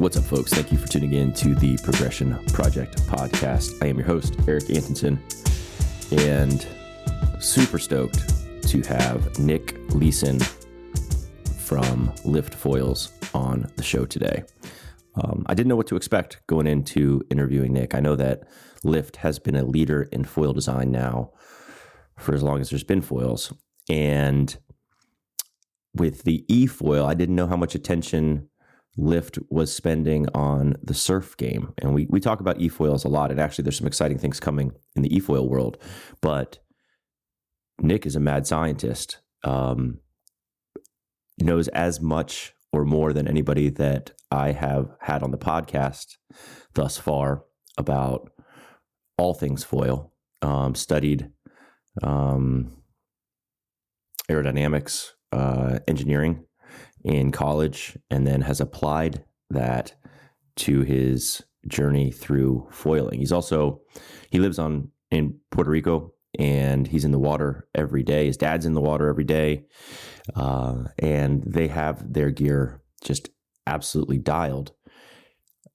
What's up, folks? Thank you for tuning in to the Progression Project podcast. I am your host, Erik Antonson, and super stoked to have Nick Leason from Lift Foils on the show today. Um, I didn't know what to expect going into interviewing Nick. I know that Lift has been a leader in foil design now for as long as there's been foils. And with the e foil, I didn't know how much attention Lift was spending on the surf game. And we, we talk about efoils a lot. And actually, there's some exciting things coming in the efoil world. But Nick is a mad scientist, um, knows as much or more than anybody that I have had on the podcast thus far about all things foil. Um, studied um, aerodynamics, uh, engineering in college and then has applied that to his journey through foiling. He's also he lives on in Puerto Rico and he's in the water every day. His dad's in the water every day, uh, and they have their gear just absolutely dialed.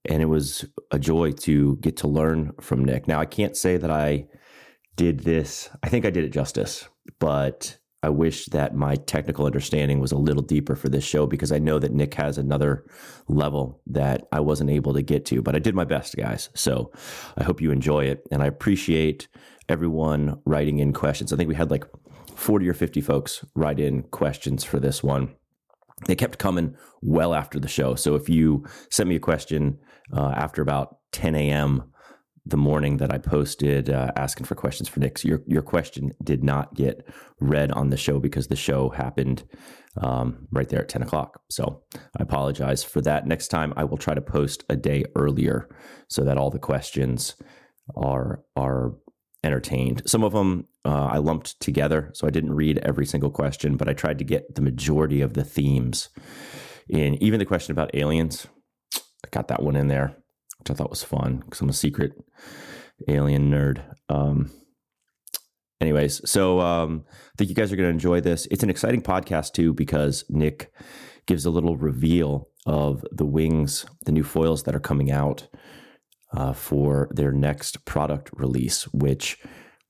And it was a joy to get to learn from Nick. Now I can't say that I did this. I think I did it justice, but I wish that my technical understanding was a little deeper for this show because I know that Nick has another level that I wasn't able to get to, but I did my best, guys. So I hope you enjoy it. And I appreciate everyone writing in questions. I think we had like 40 or 50 folks write in questions for this one. They kept coming well after the show. So if you sent me a question uh, after about 10 a.m., the morning that I posted uh, asking for questions for Nick. your your question did not get read on the show because the show happened um, right there at ten o'clock. So I apologize for that. Next time I will try to post a day earlier so that all the questions are are entertained. Some of them uh, I lumped together, so I didn't read every single question, but I tried to get the majority of the themes in. Even the question about aliens, I got that one in there which I thought was fun because I'm a secret alien nerd. Um, anyways, so um, I think you guys are going to enjoy this. It's an exciting podcast too because Nick gives a little reveal of the wings, the new foils that are coming out uh, for their next product release, which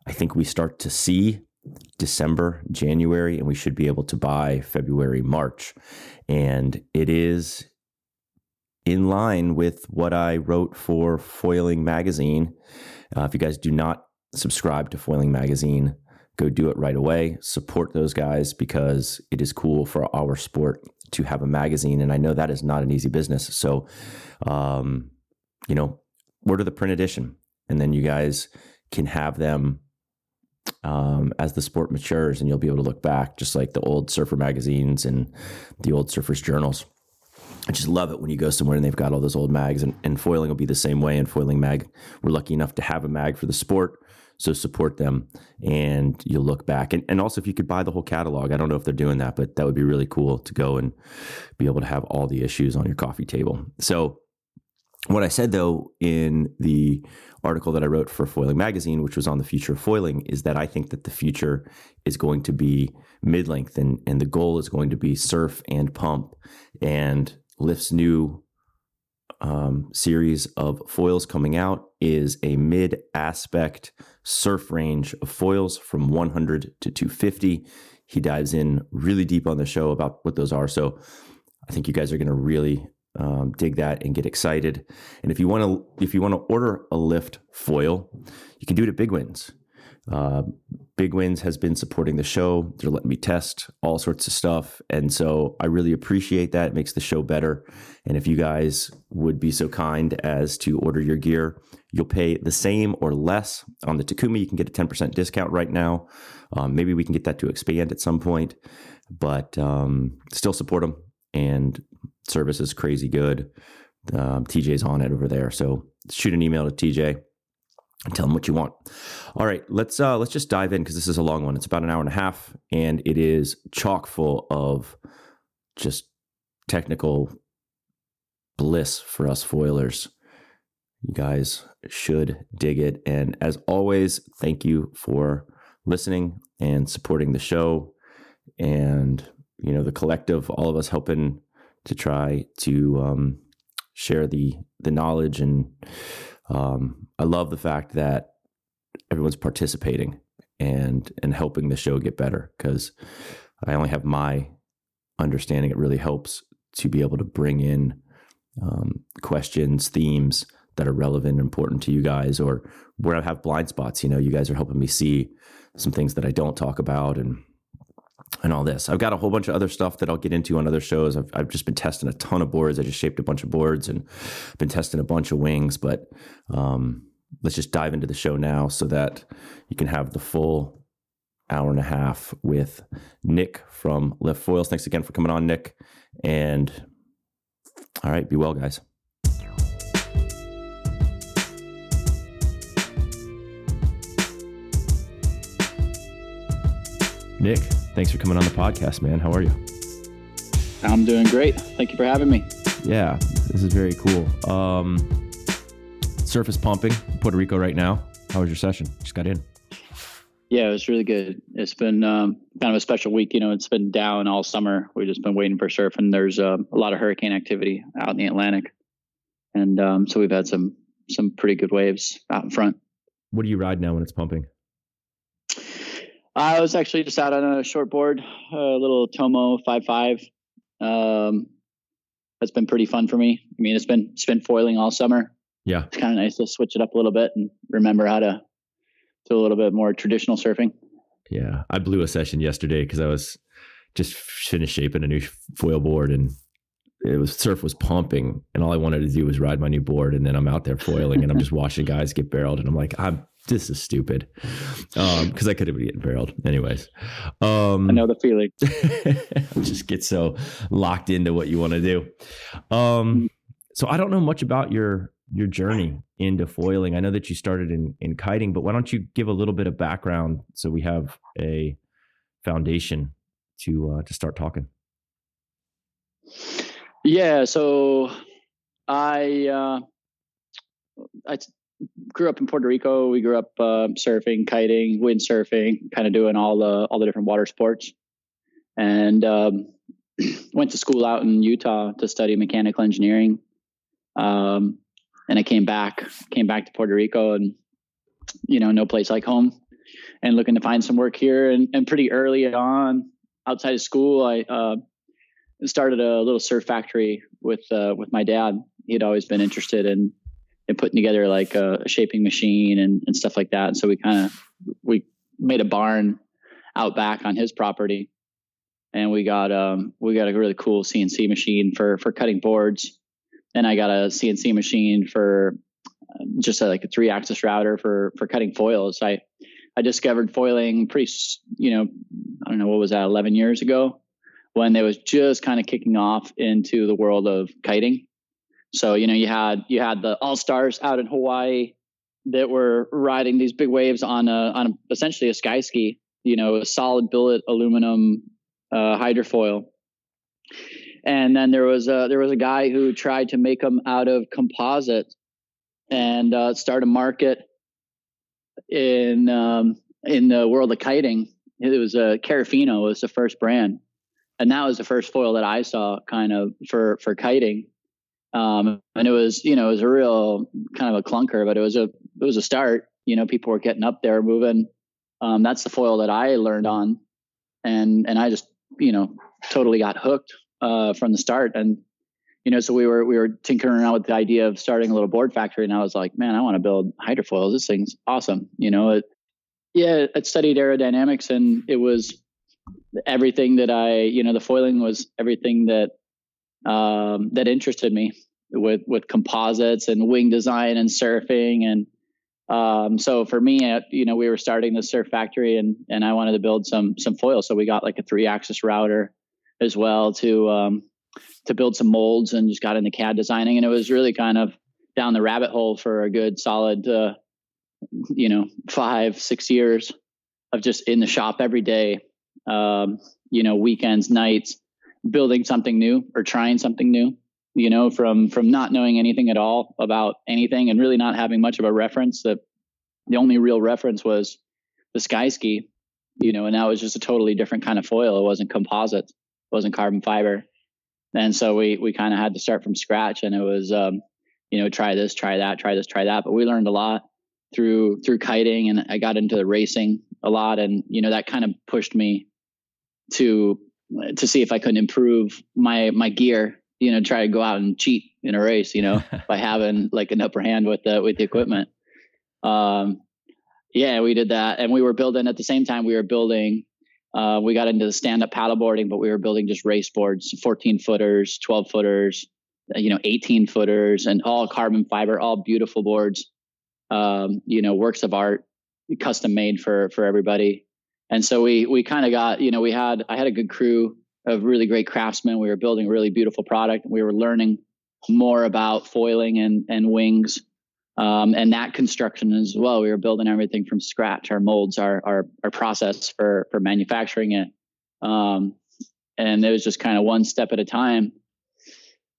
I think we start to see December, January, and we should be able to buy February, March. And it is in line with what I wrote for Foiling Magazine. Uh, if you guys do not subscribe to Foiling Magazine, go do it right away. Support those guys because it is cool for our sport to have a magazine. And I know that is not an easy business. So, um, you know, order the print edition and then you guys can have them um, as the sport matures and you'll be able to look back just like the old surfer magazines and the old surfers journals. I just love it when you go somewhere and they've got all those old mags, and, and foiling will be the same way. And foiling mag, we're lucky enough to have a mag for the sport, so support them, and you'll look back. And and also, if you could buy the whole catalog, I don't know if they're doing that, but that would be really cool to go and be able to have all the issues on your coffee table. So, what I said though in the article that I wrote for Foiling Magazine, which was on the future of foiling, is that I think that the future is going to be mid length, and and the goal is going to be surf and pump and Lift's new um, series of foils coming out is a mid aspect surf range of foils from 100 to 250. He dives in really deep on the show about what those are. So I think you guys are going to really um, dig that and get excited. And if you want to, if you want to order a lift foil, you can do it at Big Winds. Uh, Big Winds has been supporting the show. They're letting me test all sorts of stuff. And so I really appreciate that. It makes the show better. And if you guys would be so kind as to order your gear, you'll pay the same or less on the Takumi. You can get a 10% discount right now. Um, maybe we can get that to expand at some point, but um, still support them. And service is crazy good. Um, TJ's on it over there. So shoot an email to TJ tell them what you want. All right, let's uh, let's just dive in because this is a long one. It's about an hour and a half, and it is chock full of just technical bliss for us foilers. You guys should dig it. And as always, thank you for listening and supporting the show. And you know, the collective, all of us helping to try to um, share the the knowledge, and um, I love the fact that everyone's participating and and helping the show get better because I only have my understanding. It really helps to be able to bring in um, questions, themes that are relevant and important to you guys, or where I have blind spots. You know, you guys are helping me see some things that I don't talk about and and all this. I've got a whole bunch of other stuff that I'll get into on other shows. I've, I've just been testing a ton of boards. I just shaped a bunch of boards and been testing a bunch of wings. But um, let's just dive into the show now so that you can have the full hour and a half with Nick from Lift Foils. Thanks again for coming on, Nick. And all right, be well, guys. Nick, thanks for coming on the podcast, man. How are you? I'm doing great. Thank you for having me. Yeah, this is very cool. Um, surface pumping, Puerto Rico right now. How was your session? Just got in. Yeah, it was really good. It's been um, kind of a special week. You know, it's been down all summer. We've just been waiting for surf, and there's uh, a lot of hurricane activity out in the Atlantic, and um, so we've had some some pretty good waves out in front. What do you ride now when it's pumping? I was actually just out on a short board, a little Tomo five five. Um, that's been pretty fun for me. I mean, it's been it's been foiling all summer. Yeah, it's kind of nice to switch it up a little bit and remember how to do a little bit more traditional surfing. Yeah, I blew a session yesterday because I was just finished shaping a new foil board and it was surf was pumping and all I wanted to do was ride my new board and then I'm out there foiling and I'm just watching guys get barreled and I'm like I'm this is stupid because um, I could have been getting barreled anyways. Um, I know the feeling. just get so locked into what you want to do. Um, so I don't know much about your your journey into foiling. I know that you started in in kiting, but why don't you give a little bit of background so we have a foundation to uh, to start talking? Yeah, so I uh, I grew up in Puerto Rico. We grew up uh, surfing, kiting, windsurfing, kind of doing all the all the different water sports, and um, went to school out in Utah to study mechanical engineering. Um, and I came back, came back to Puerto Rico, and you know, no place like home, and looking to find some work here. And, and pretty early on, outside of school, I uh, started a little surf factory with uh, with my dad. He'd always been interested in and putting together like a, shaping machine and, and stuff like that. And so we kind of we made a barn out back on his property, and we got um we got a really cool CNC machine for for cutting boards, and I got a CNC machine for um, just a, like a three axis router for for cutting foils. I I discovered foiling pretty you know I don't know what was that 11 years ago when they was just kind of kicking off into the world of kiting so you know you had you had the all stars out in Hawaii that were riding these big waves on a on a, essentially a sky ski. You know, a solid billet aluminum uh, hydrofoil. And then there was a there was a guy who tried to make them out of composite and uh, start a market in um, in the world of kiting. It was a uh, Carafino was the first brand, and that was the first foil that I saw kind of for for kiting. Um, and it was, you know, it was a real kind of a clunker, but it was a, it was a start. You know, people were getting up there, moving. Um, that's the foil that I learned on, and and I just, you know, totally got hooked uh, from the start. And you know, so we were we were tinkering around with the idea of starting a little board factory, and I was like, man, I want to build hydrofoils. This thing's awesome. You know, it, yeah, I studied aerodynamics, and it was everything that I, you know, the foiling was everything that um, that interested me with with composites and wing design and surfing. And um, so for me uh, you know we were starting the surf factory and and I wanted to build some some foil. So we got like a three axis router as well to um, to build some molds and just got into CAD designing. And it was really kind of down the rabbit hole for a good solid uh, you know five six years of just in the shop every day um, you know weekends nights building something new or trying something new you know from from not knowing anything at all about anything and really not having much of a reference that the only real reference was the sky ski you know and that was just a totally different kind of foil it wasn't composite it wasn't carbon fiber and so we we kind of had to start from scratch, and it was um, you know try this, try that, try this, try that. But we learned a lot through through kiting, and I got into the racing a lot, and you know that kind of pushed me to to see if I could improve my my gear. You know, try to go out and cheat in a race. You know, by having like an upper hand with the with the equipment. Um, yeah, we did that, and we were building at the same time. We were building. Uh, we got into the stand-up paddleboarding, but we were building just race boards, 14 footers, 12 footers, uh, you know, 18 footers, and all carbon fiber, all beautiful boards. Um, you know, works of art, custom made for for everybody. And so we we kind of got, you know, we had I had a good crew of really great craftsmen. We were building a really beautiful product. We were learning more about foiling and and wings um, and that construction as well. We were building everything from scratch, our molds, our our, our process for for manufacturing it, um, and it was just kind of one step at a time.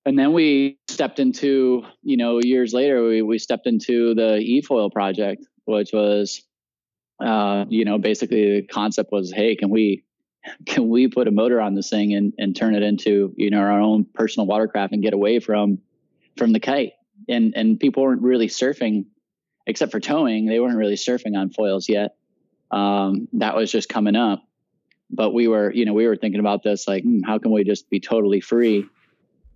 And then we stepped into, you know, years later, we we stepped into the eFoil project, which was, uh, you know, basically the concept was, hey, can we can we put a motor on this thing and and turn it into, you know, our own personal watercraft and get away from from the kite? And and people weren't really surfing except for towing they weren't really surfing on foils yet. Um, that was just coming up. But we were you know we were thinking about this like hmm, how can we just be totally free?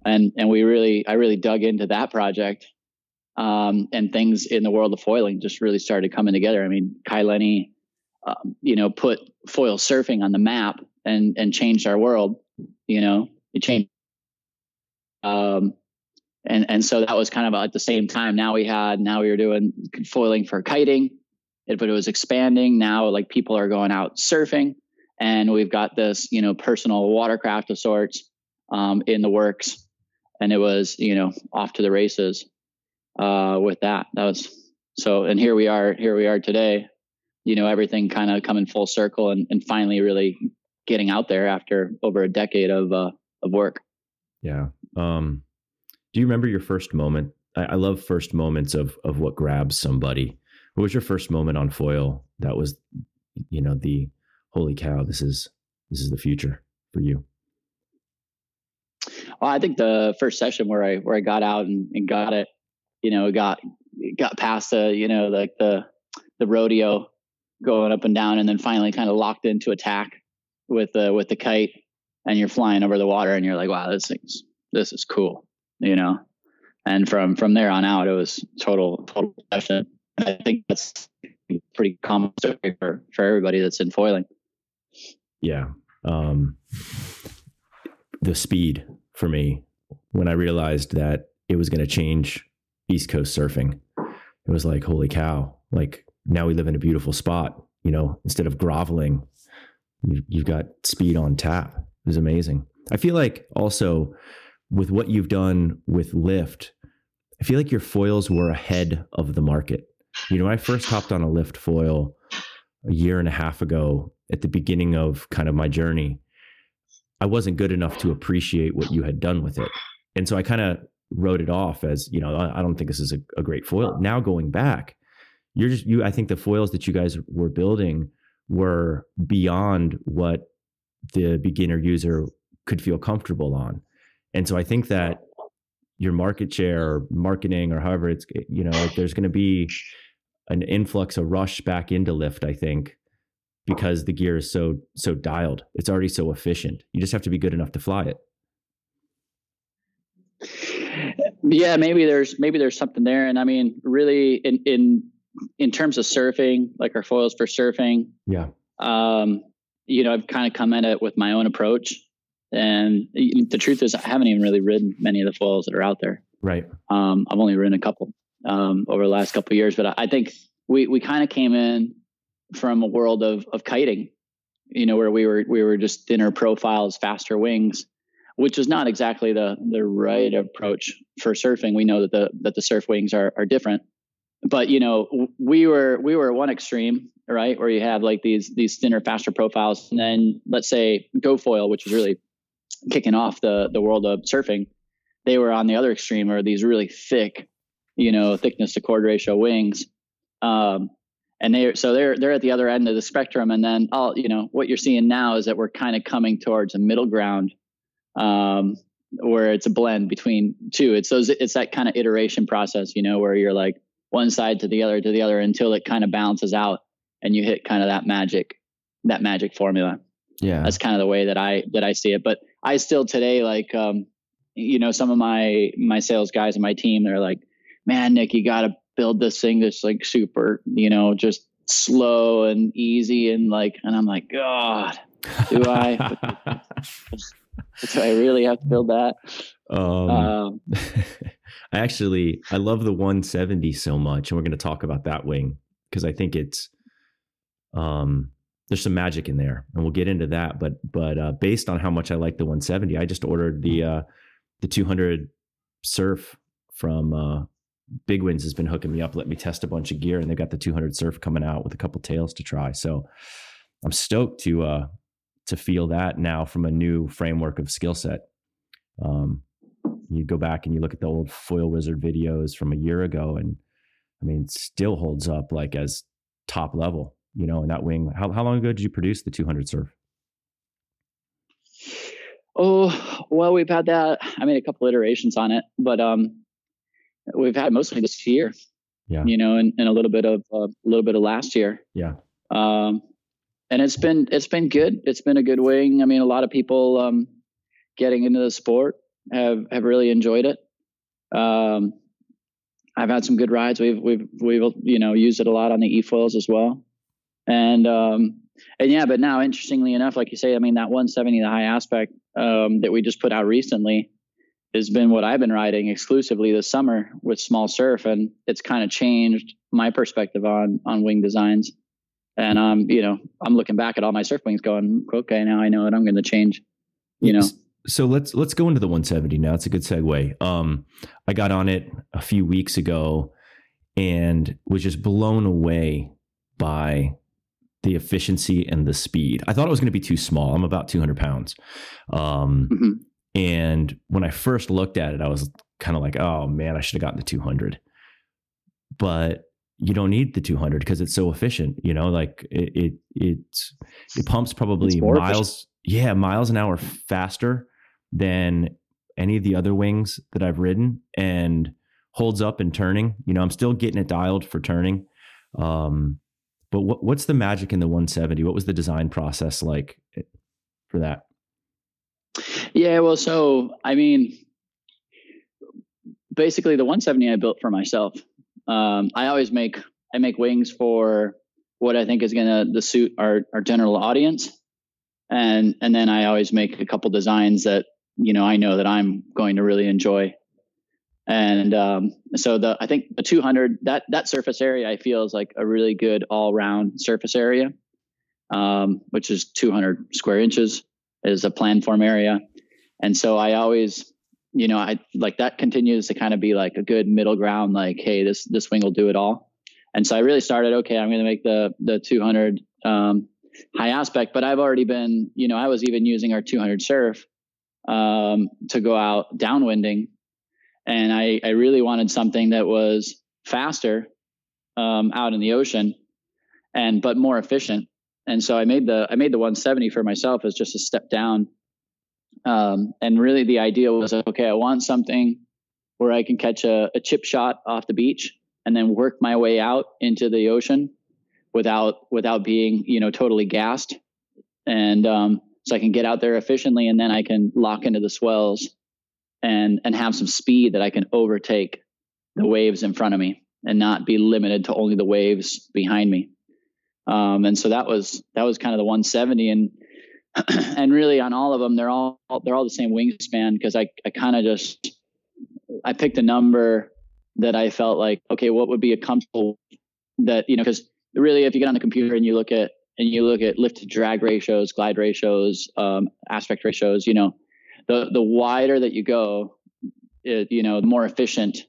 And and we really i really dug into that project um, and things in the world of foiling just really started coming together. I mean kai lenny um, you know put foil surfing on the map and and changed our world you know it changed um, and and so that was kind of at the same time. Now we had now we were doing foiling for kiting, but it was expanding. Now like people are going out surfing, and we've got this you know personal watercraft of sorts um, in the works, and it was you know off to the races uh, with that. That was so, and here we are. Here we are today. You know everything kind of coming full circle, and, and finally really getting out there after over a decade of uh, of work. Yeah. Um do you remember your first moment? I, I love first moments of of what grabs somebody. What was your first moment on foil that was, you know, the holy cow, this is this is the future for you? Well, I think the first session where I where I got out and, and got it, you know, got got past the, you know, like the the rodeo going up and down and then finally kind of locked into attack with the with the kite and you're flying over the water and you're like, wow, this thing's this is cool you know. And from from there on out, it was total total passion. I think that's pretty common for for everybody that's in foiling. Yeah, um, the speed for me when I realized that it was going to change East Coast surfing, it was like, holy cow! Like now we live in a beautiful spot. You know, instead of groveling, you, you've got speed on tap. It was amazing. I feel like also with what you've done with Lift, I feel like your foils were ahead of the market. You know, I first hopped on a Lift foil a year and a half ago at the beginning of kind of my journey. I wasn't good enough to appreciate what you had done with it. And so I kind of wrote it off as, you know, I don't think this is a, a great foil. Now going back, you're just you I think the foils that you guys were building were beyond what the beginner user could feel comfortable on. And so I think that your market share or marketing or however it's you know there's going to be an influx a rush back into lift i think because the gear is so so dialed. It's already so efficient. You just have to be good enough to fly it. Yeah maybe there's maybe there's something there. And i mean really in in in terms of surfing like our foils for surfing yeah um you know i've kind of come at it with my own approach and the truth is, I haven't even really ridden many of the foils that are out there. Right. Um, I've only ridden a couple um, over the last couple years, but I think we we kind of came in from a world of of kiting, you know, where we were we were just thinner profiles, faster wings, which is not exactly the the right approach for surfing. We know that the that the surf wings are are different, but you know, we were we were one extreme, right, where you have like these these thinner, faster profiles, and then let's say GoFoil, which is really kicking off the the world of surfing, they were on the other extreme, or these really thick, you know, thickness to chord ratio wings. Um, and they so they're they're at the other end of the spectrum. And then all you know what you're seeing now is that we're kind of coming towards a middle ground, um, where it's a blend between two. It's those it's that kind of iteration process, you know, where you're like one side to the other to the other until it kind of balances out and you hit kind of that magic that magic formula. Yeah. That's kind of the way that I that I see it. But I still today like um you know some of my my sales guys and my team they're like, "Man, Nick, you got to build this thing that's like super, you know, just slow and easy and like and I'm like, "God, do I do I really have to build that?" Um, um I actually I love the 170 so much, and we're going to talk about that wing because I think it's um there's some magic in there, and we'll get into that. But but uh, based on how much I like the 170, I just ordered the uh, the 200 Surf from uh, Big Winds has been hooking me up, let me test a bunch of gear, and they've got the 200 Surf coming out with a couple tails to try. So I'm stoked to uh to feel that now from a new framework of skill set. Um, you go back and you look at the old foil wizard videos from a year ago and i mean still holds up like as top level you know in that wing. How, how long ago did you produce the 200 Surf? oh well we've had that i mean a couple iterations on it but um we've had mostly this year yeah. you know and, and a little bit of uh, a little bit of last year. Yeah. Um and it's been it's been good. It's been a good wing. I mean a lot of people um getting into the sport have have really enjoyed it. Um, I've had some good rides. We've we've we've you know used it a lot on the e-foils as well, and um, and yeah. But now, interestingly enough, like you say, I mean that 170, the high aspect um, that we just put out recently, has been what I've been riding exclusively this summer with small surf, and it's kind of changed my perspective on on wing designs. And um, you know, I'm looking back at all my surf wings, going, okay, now I know what I'm going to change. You know, so let's let's go into the 170 now. It's a good segue. Um, I got on it a few weeks ago and was just blown away by the efficiency and the speed. I thought it was going to be too small. I'm about 200 pounds. Um, mm-hmm. And when I first looked at it, I was kind of like, oh man, I should have gotten the 200. But you don't need the 200 because it's so efficient. You know, like it it it, it pumps probably miles. Efficient. Yeah, miles an hour faster than any of the other wings that I've ridden and holds up in turning. You know, I'm still getting it dialed for turning. Um, but what, what's the magic in the 170? What was the design process like for that? Yeah, well, so I mean, basically the 170 I built for myself. Um, I always make I make wings for what I think is gonna the suit our our general audience, and and then I always make a couple designs that you know I know that I'm going to really enjoy. And um, so the I think the 200 that that surface area I feel is like a really good all round surface area, um, which is 200 square inches is a plan form area, and so I always you know I like that continues to kind of be like a good middle ground like hey this this wing will do it all, and so I really started okay I'm going to make the the 200 um, high aspect, but I've already been you know I was even using our 200 surf um, to go out downwinding, and I, I really wanted something that was faster um, out in the ocean, and but more efficient. And so I made the I made the 170 for myself as just a step down. Um, and really, the idea was okay. I want something where I can catch a, a chip shot off the beach and then work my way out into the ocean without without being you know totally gassed and um, so I can get out there efficiently and then I can lock into the swells and and have some speed that I can overtake the waves in front of me and not be limited to only the waves behind me. Um, and so that was that was kind of the 170 and and really on all of them they're all they're all the same wingspan because I I kind of just I picked a number that I felt like okay what would be a comfortable that you know because really if you get on the computer and you look at and you look at lift to drag ratios, glide ratios, um, aspect ratios, you know, the the wider that you go, it, you know, the more efficient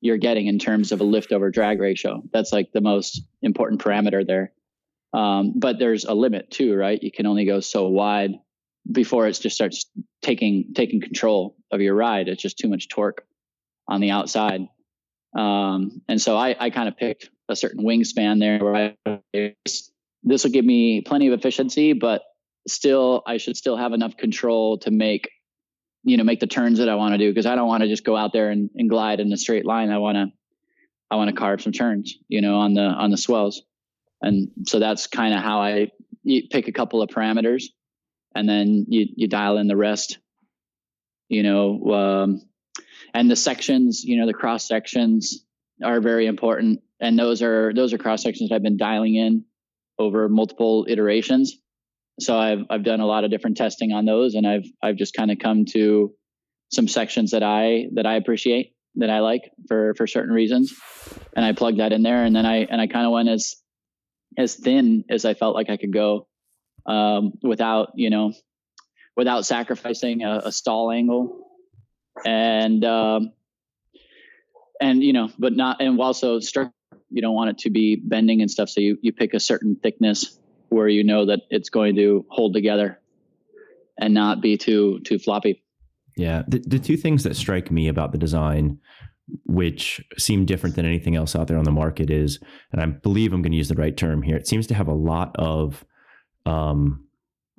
you're getting in terms of a lift over drag ratio. That's like the most important parameter there. Um, but there's a limit too, right? You can only go so wide before it just starts taking taking control of your ride. It's just too much torque on the outside. Um, and so I, I kind of picked a certain wingspan there where I this will give me plenty of efficiency, but still, I should still have enough control to make you know, make the turns that I want to do because I don't want to just go out there and, and glide in a straight line. I want to, I want to carve some turns, you know, on the on the swells, and so that's kind of how I you pick a couple of parameters, and then you you dial in the rest, you know, um, and the sections, you know, the cross sections are very important, and those are those are cross sections I've been dialing in over multiple iterations so I've I've done a lot of different testing on those, and I've I've just kind of come to some sections that I that I appreciate that I like for for certain reasons, and I plug that in there, and then I and I kind of went as as thin as I felt like I could go, um, without you know, without sacrificing a, a stall angle, and um, and you know, but not and also structure. You don't want it to be bending and stuff, so you you pick a certain thickness where you know that it's going to hold together and not be too too floppy. Yeah, the, the two things that strike me about the design, which seem different than anything else out there on the market, is, and I believe I'm going to use the right term here. It seems to have a lot of um,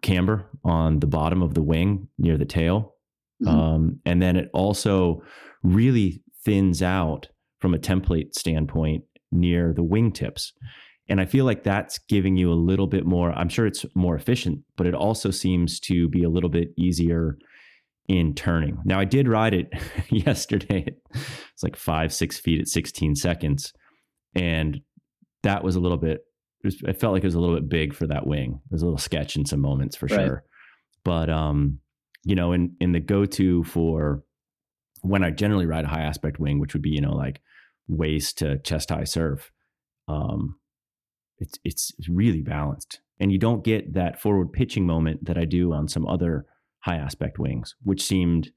camber on the bottom of the wing near the tail, mm-hmm. um, and then it also really thins out from a template standpoint near the wingtips. And I feel like that's giving you a little bit more. I'm sure it's more efficient, but it also seems to be a little bit easier in turning. Now, I did ride it yesterday. It's like five, six feet at 16 seconds. And that was a little bit, it, was, it, felt like it was a little bit big for that wing. It was a little sketch in some moments for right. sure. But, um, you know, in, in the go to for when I generally ride a high aspect wing, which would be, you know, like waist to chest high serve. um, it's it's really balanced, and you don't get that forward pitching moment that I do on some other high aspect wings, which seemed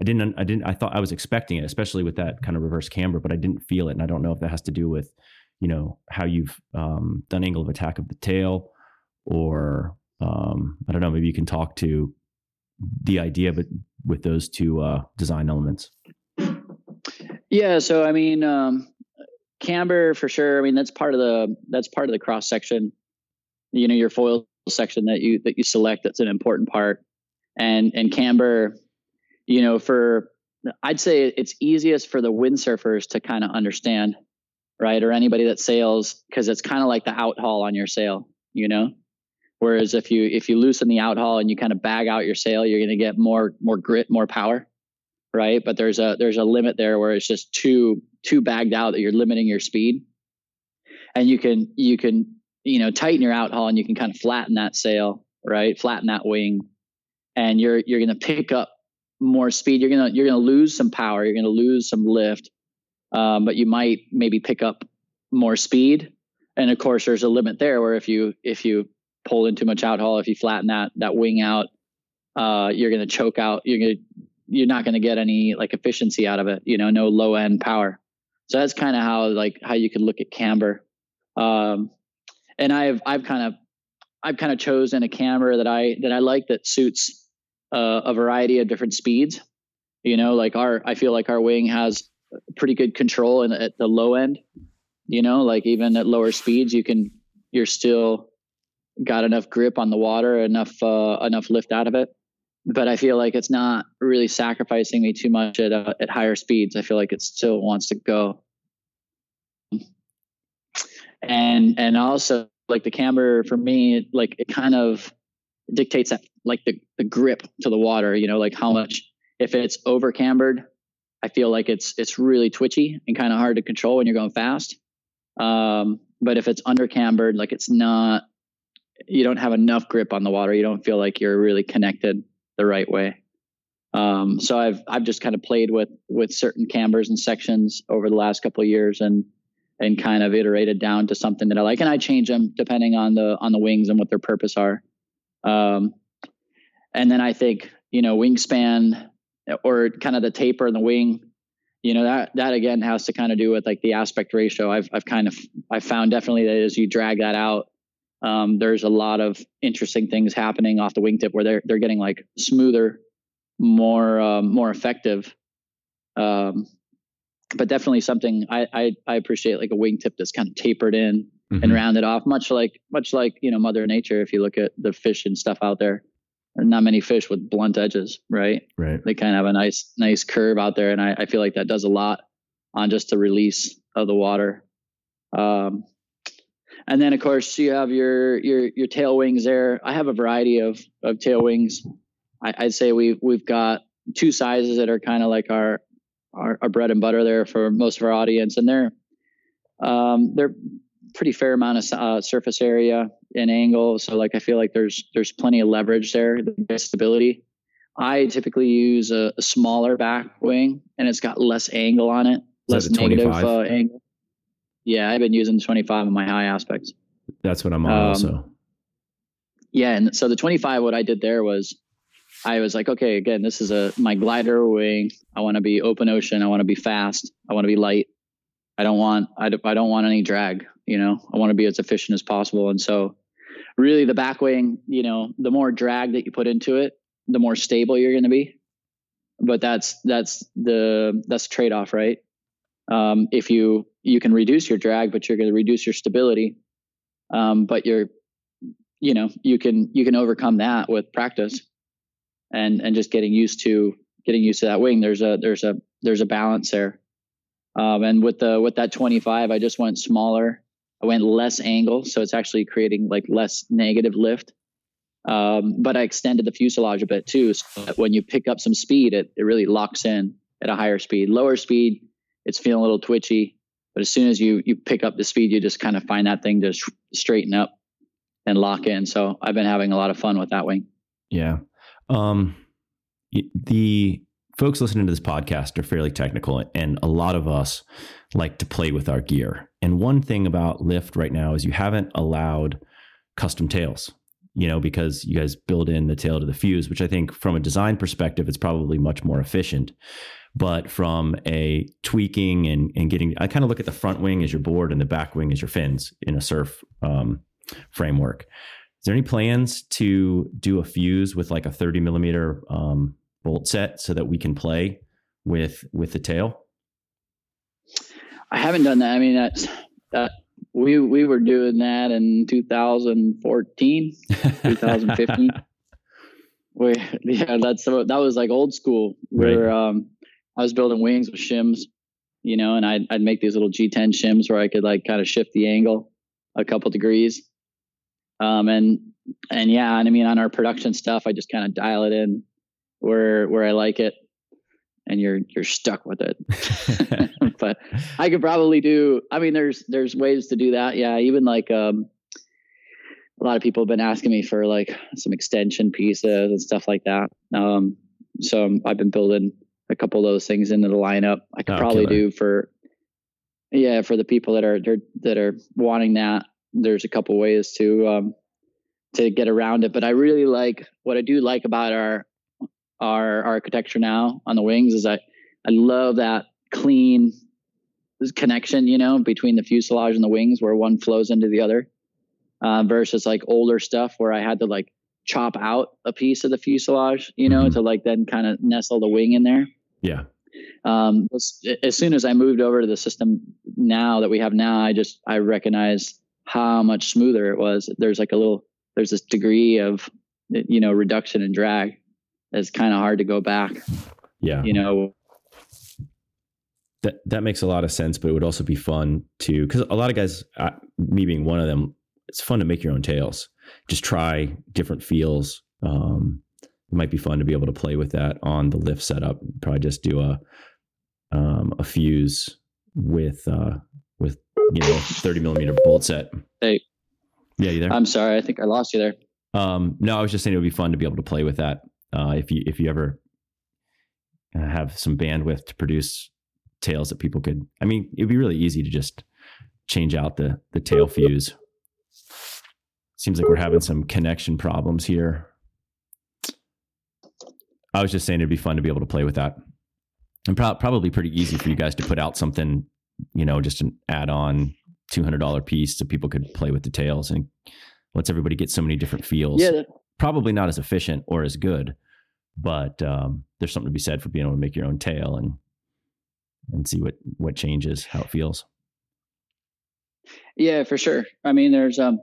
I didn't I didn't I thought I was expecting it, especially with that kind of reverse camber, but I didn't feel it, and I don't know if that has to do with you know how you've um, done angle of attack of the tail, or um, I don't know. Maybe you can talk to the idea, but with those two uh, design elements. Yeah, so I mean, um, camber for sure. I mean, that's part of the that's part of the cross section. You know, your foil section that you that you select. That's an important part. And and camber, you know, for I'd say it's easiest for the windsurfers to kind of understand, right? Or anybody that sails because it's kind of like the out haul on your sail, you know. Whereas if you if you loosen the out haul and you kind of bag out your sail, you're going to get more more grit, more power right? But there's a there's a limit there where it's just too too bagged out that you're limiting your speed. And you can you can you know tighten your out haul and you can kind of flatten that sail, right? Flatten that wing, and you're you're going to pick up more speed. You're gonna you're gonna lose some power. You're gonna lose some lift, um, but you might maybe pick up more speed. And of course, there's a limit there where if you if you pull in too much out haul, if you flatten that that wing out, uh, you're going to choke out. You're going to you're not going to get any like efficiency out of it, you know, no low end power. So that's kind of how like how you could look at camber. Um, and I've I've kind of I've kind of chosen a camber that I that I like that suits uh, a variety of different speeds. You know, like our I feel like our wing has pretty good control in, at the low end. You know, like even at lower speeds, you can you're still got enough grip on the water, enough uh, enough lift out of it but I feel like it's not really sacrificing me too much at uh, at higher speeds. I feel like it still wants to go. And and also like the camber for me, like it kind of dictates that like the the grip to the water. You know, like how much if it's over cambered, I feel like it's it's really twitchy and kind of hard to control when you're going fast. Um, but if it's under cambered, like it's not, you don't have enough grip on the water. You don't feel like you're really connected the right way. Um, so I've I've just kind of played with with certain cambers and sections over the last couple of years and and kind of iterated down to something that I like, and I change them depending on the on the wings and what their purpose are. Um, and then I think you know wingspan or kind of the taper in the wing, you know that that again has to kind of do with like the aspect ratio. I've I've kind of I found definitely that as you drag that out, um, there's a lot of interesting things happening off the wingtip where they're they're getting like smoother, more um, more effective. Um, but definitely something I, I, I appreciate like a wingtip that's kind of tapered in mm-hmm. and rounded off, much like much like you know Mother Nature. If you look at the fish and stuff out there, not many fish with blunt edges, right? Right. They kind of have a nice nice curve out there, and I, I feel like that does a lot on just the release of the water. Um, and then of course you have your your your tail wings there. I have a variety of of tail wings. I, I'd say we've we've got two sizes that are kind of like our, our, our bread and butter there for most of our audience, and they're um, they're pretty fair amount of uh, surface area and angle. So like I feel like there's there's plenty of leverage there, the stability. I typically use a, a, smaller back wing, and it's got less angle on it, less negative uh, angle. Yeah, I've been using 25 on my high aspects. That's what I'm on um, also. Yeah, and so the 25, what I did there was I was like, okay, again, this is a my glider wing. I want to be open ocean. I want to be fast. I want to be light. I don't want I, I don't want any drag. You know, I want to be as efficient as possible. And so, really, the back wing, you know, the more drag that you put into it, the more stable you're going to be. But that's that's the that's trade off, right? Um, if you you can reduce your drag, but you're going to reduce your stability. Um, but you're, you know, you can you can overcome that with practice and and just getting used to getting used to that wing. There's a there's a there's a balance there. Um, and with the with that 25, I just went smaller. I went less angle, so it's actually creating like less negative lift. Um, but I extended the fuselage a bit too, so that when you pick up some speed, it it really locks in at a higher speed. Lower speed, it's feeling a little twitchy. But as soon as you you pick up the speed, you just kind of find that thing to sh- straighten up and lock in. So I've been having a lot of fun with that wing. Yeah. Um, the folks listening to this podcast are fairly technical, and a lot of us like to play with our gear. And one thing about Lift right now is you haven't allowed custom tails, you know, because you guys build in the tail to the fuse, which I think from a design perspective, it's probably much more efficient. But from a tweaking and, and getting, I kind of look at the front wing as your board and the back wing as your fins in a surf um, framework. Is there any plans to do a fuse with like a 30 millimeter um, bolt set so that we can play with with the tail? I haven't done that. I mean, that's that we we were doing that in 2014, 2015. we yeah, that's that was like old school. Where right. um, I was building wings with shims, you know, and I'd I'd make these little G10 shims where I could like kind of shift the angle a couple degrees um, and and yeah, and I mean on our production stuff, I just kind of dial it in where where I like it, and you're you're stuck with it. but I could probably do. I mean, there's there's ways to do that. Yeah, even like um, a lot of people have been asking me for like some extension pieces and stuff like that. Um, so I've been building a couple of those things into the lineup. I could oh, probably killer. do for yeah for the people that are that are wanting that there's a couple ways to um, to get around it. But I really like what I do like about our our architecture now on the wings is I I love that clean connection, you know, between the fuselage and the wings where one flows into the other. Uh, versus like older stuff where I had to like chop out a piece of the fuselage, you know, mm-hmm. to like then kind of nestle the wing in there. Yeah. Um, as, as, soon as I moved over to the system now that we have now, I just I recognize how much smoother it was. There's like a little, there's this degree of, you know, reduction in drag. It's kind of hard to go back. Yeah. You know, that that makes a lot of sense, but it would also be fun to because a lot of guys, uh, me being one of them, it's fun to make your own tails. Just try different feels. Um, it might be fun to be able to play with that on the lift setup. Probably just do a um, a fuse with uh, with you know, 30 millimeter bolt set. Hey. Yeah, you there? I'm sorry. I think I lost you there. Um, no, I was just saying it would be fun to be able to play with that. Uh, if you, if you ever uh, have some bandwidth to produce tails that people could, I mean, it'd be really easy to just change out the, the tail fuse. Seems like we're having some connection problems here. I was just saying it'd be fun to be able to play with that. And pro- probably pretty easy for you guys to put out something you know, just an add-on two hundred dollar piece so people could play with the tails and lets everybody get so many different feels. Yeah, probably not as efficient or as good, but um, there's something to be said for being able to make your own tail and and see what what changes, how it feels. Yeah, for sure. I mean, there's um,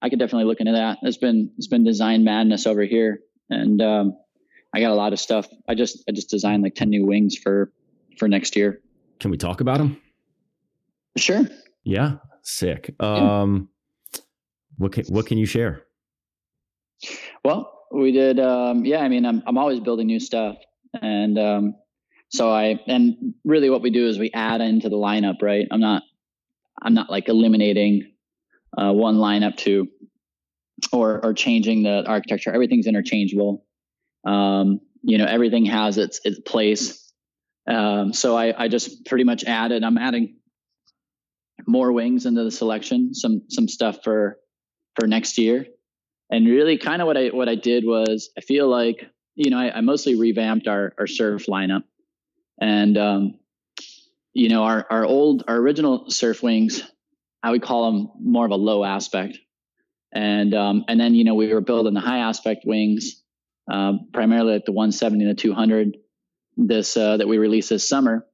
I could definitely look into that. It's been it's been design madness over here and um, I got a lot of stuff. I just I just designed like ten new wings for for next year. Can we talk about them? Sure. Yeah, sick. Um, what can what can you share? Well, we did. Um, yeah, I mean, I'm I'm always building new stuff, and um, so I and really what we do is we add into the lineup. Right. I'm not I'm not like eliminating uh, one lineup to or or changing the architecture. Everything's interchangeable. Um, you know, everything has its its place. Um, so I, I just pretty much added. I'm adding more wings into the selection. Some some stuff for for next year. And really, kind of what I what I did was I feel like you know I, I mostly revamped our our surf lineup, and um, you know our our old our original surf wings, I would call them more of a low aspect, and um, and then you know we were building the high aspect wings, um, primarily at the 170 and the 200, this uh, that we released this summer,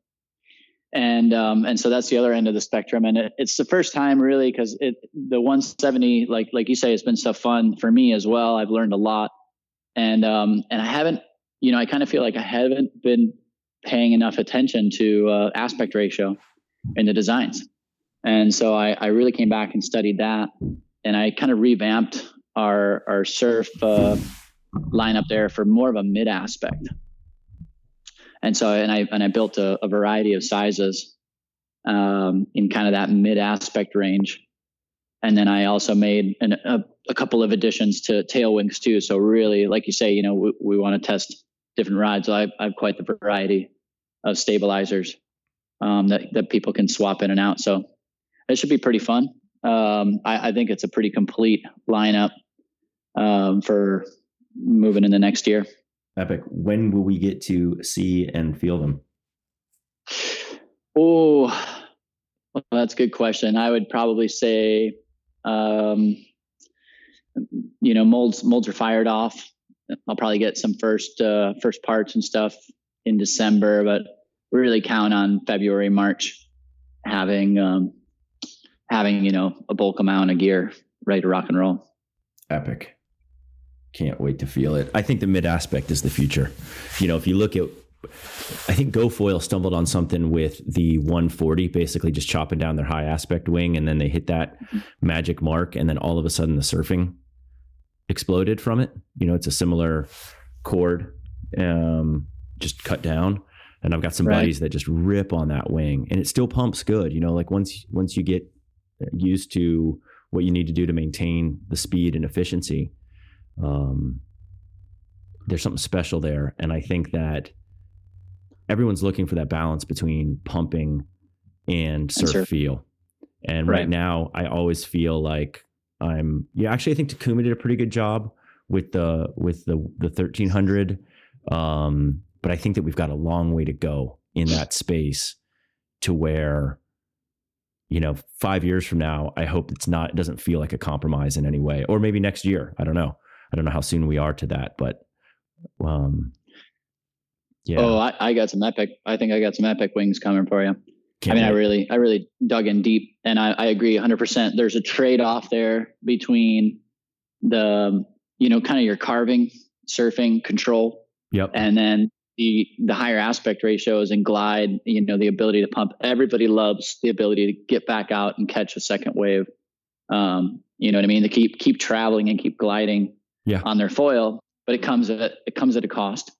and um, and so that's the other end of the spectrum. And it, it's the first time really because it the 170 like like you say it's been so fun for me as well. I've learned a lot. And um and i haven't you know i kind of feel like i haven't been paying enough attention to uh, aspect ratio in the designs. And so I, I really came back and studied that. And i kind of revamped our our surf uh, lineup there for more of a mid aspect and so and I and I built a, a variety of sizes um, in kind of that mid aspect range, and then I also made an, a, a, couple of additions to tail wings too. So really, like you say, you know, we, we want to test different rides. So I, I, have quite the variety of stabilizers um, that that people can swap in and out. So it should be pretty fun. Um, I, I, think it's a pretty complete lineup um, for moving in the next year. Epic. When will we get to see and feel them? Oh, well, that's a good question. I would probably say, um, you know, molds molds are fired off. I'll probably get some first uh, first parts and stuff in December, but really count on February, March having um, having you know a bulk amount of gear ready to rock and roll. Epic. Can't wait to feel it. I think the mid aspect is the future. You know, if you look at I think GoFoil stumbled on something with the 140, basically just chopping down their high aspect wing, and then they hit that magic mark, and then all of a sudden the surfing exploded from it. You know, it's a similar chord, um, just cut down. And I've got some right. buddies that just rip on that wing, and it still pumps good. You know, like once once you get used to what you need to do to maintain the speed and efficiency, um, there's something special there, and I think that everyone's looking for that balance between pumping and surf and feel. And right. right. now, I always feel like I'm. Yeah, actually, I think Takuma did a pretty good job with the with the the 1300. Um, but I think that we've got a long way to go in that space to where you know, five years from now, I hope it's not, it doesn't feel like a compromise in any way, or maybe next year. I don't know. I don't know how soon we are to that, but um, yeah. Oh, I, I got some epic. I think I got some epic wings coming for you. Can't I mean, wait. I really, I really dug in deep, and I, I agree 100. percent There's a trade off there between the, you know, kind of your carving, surfing control, yep, and then the the higher aspect ratios and glide. You know, the ability to pump. Everybody loves the ability to get back out and catch a second wave. Um, you know what I mean? To keep keep traveling and keep gliding yeah. on their foil, but it comes at it comes at a cost,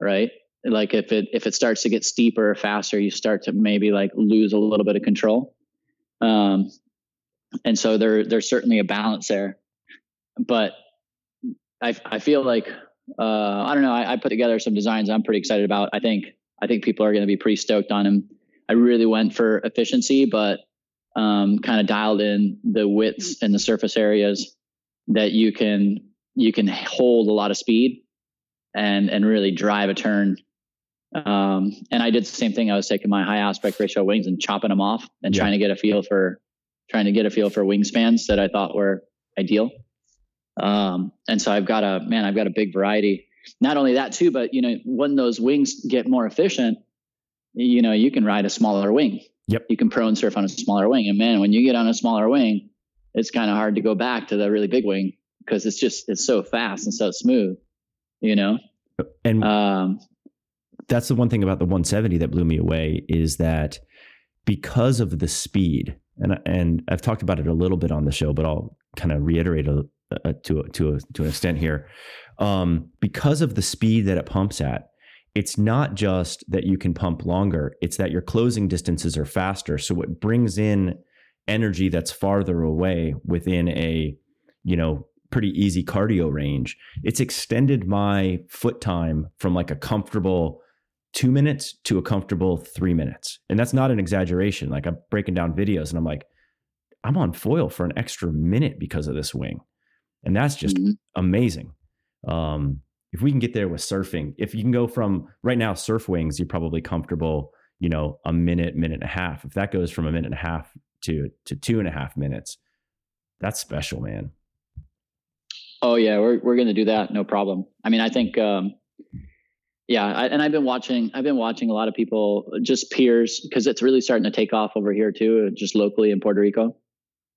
right? Like if it if it starts to get steeper or faster, you start to maybe like lose a little bit of control. Um, and so there there's certainly a balance there, but I I feel like uh, I don't know. I, I put together some designs I'm pretty excited about. I think I think people are going to be pretty stoked on them. I really went for efficiency, but um, kind of dialed in the widths and the surface areas that you can you can hold a lot of speed and and really drive a turn. Um, and I did the same thing. I was taking my high aspect ratio wings and chopping them off and yeah. trying to get a feel for trying to get a feel for wingspans that I thought were ideal. Um, and so I've got a man, I've got a big variety. Not only that too, but you know, when those wings get more efficient, you know, you can ride a smaller wing. Yep. You can prone surf on a smaller wing. And man, when you get on a smaller wing, it's kind of hard to go back to the really big wing because it's just it's so fast and so smooth you know? And um, that's the one thing about the 170 that blew me away is that because of the speed, and and I've talked about it a little bit on the show, but I'll kind of reiterate a, a, to a, to a, to an extent here. Um, because of the speed that it pumps at, it's not just that you can pump longer; it's that your closing distances are faster. So it brings in energy that's farther away within a you know pretty easy cardio range. It's extended my foot time from like a comfortable two minutes to a comfortable three minutes. And that's not an exaggeration. Like I'm breaking down videos and I'm like, I'm on foil for an extra minute because of this wing. And that's just mm-hmm. amazing. Um, if we can get there with surfing, if you can go from right now, surf wings, you're probably comfortable, you know, a minute, minute and a half. If that goes from a minute and a half to to two and a half minutes, that's special, man. Oh yeah, we're we're gonna do that, no problem. I mean, I think um, yeah, I, and I've been watching. I've been watching a lot of people, just peers, because it's really starting to take off over here too, just locally in Puerto Rico.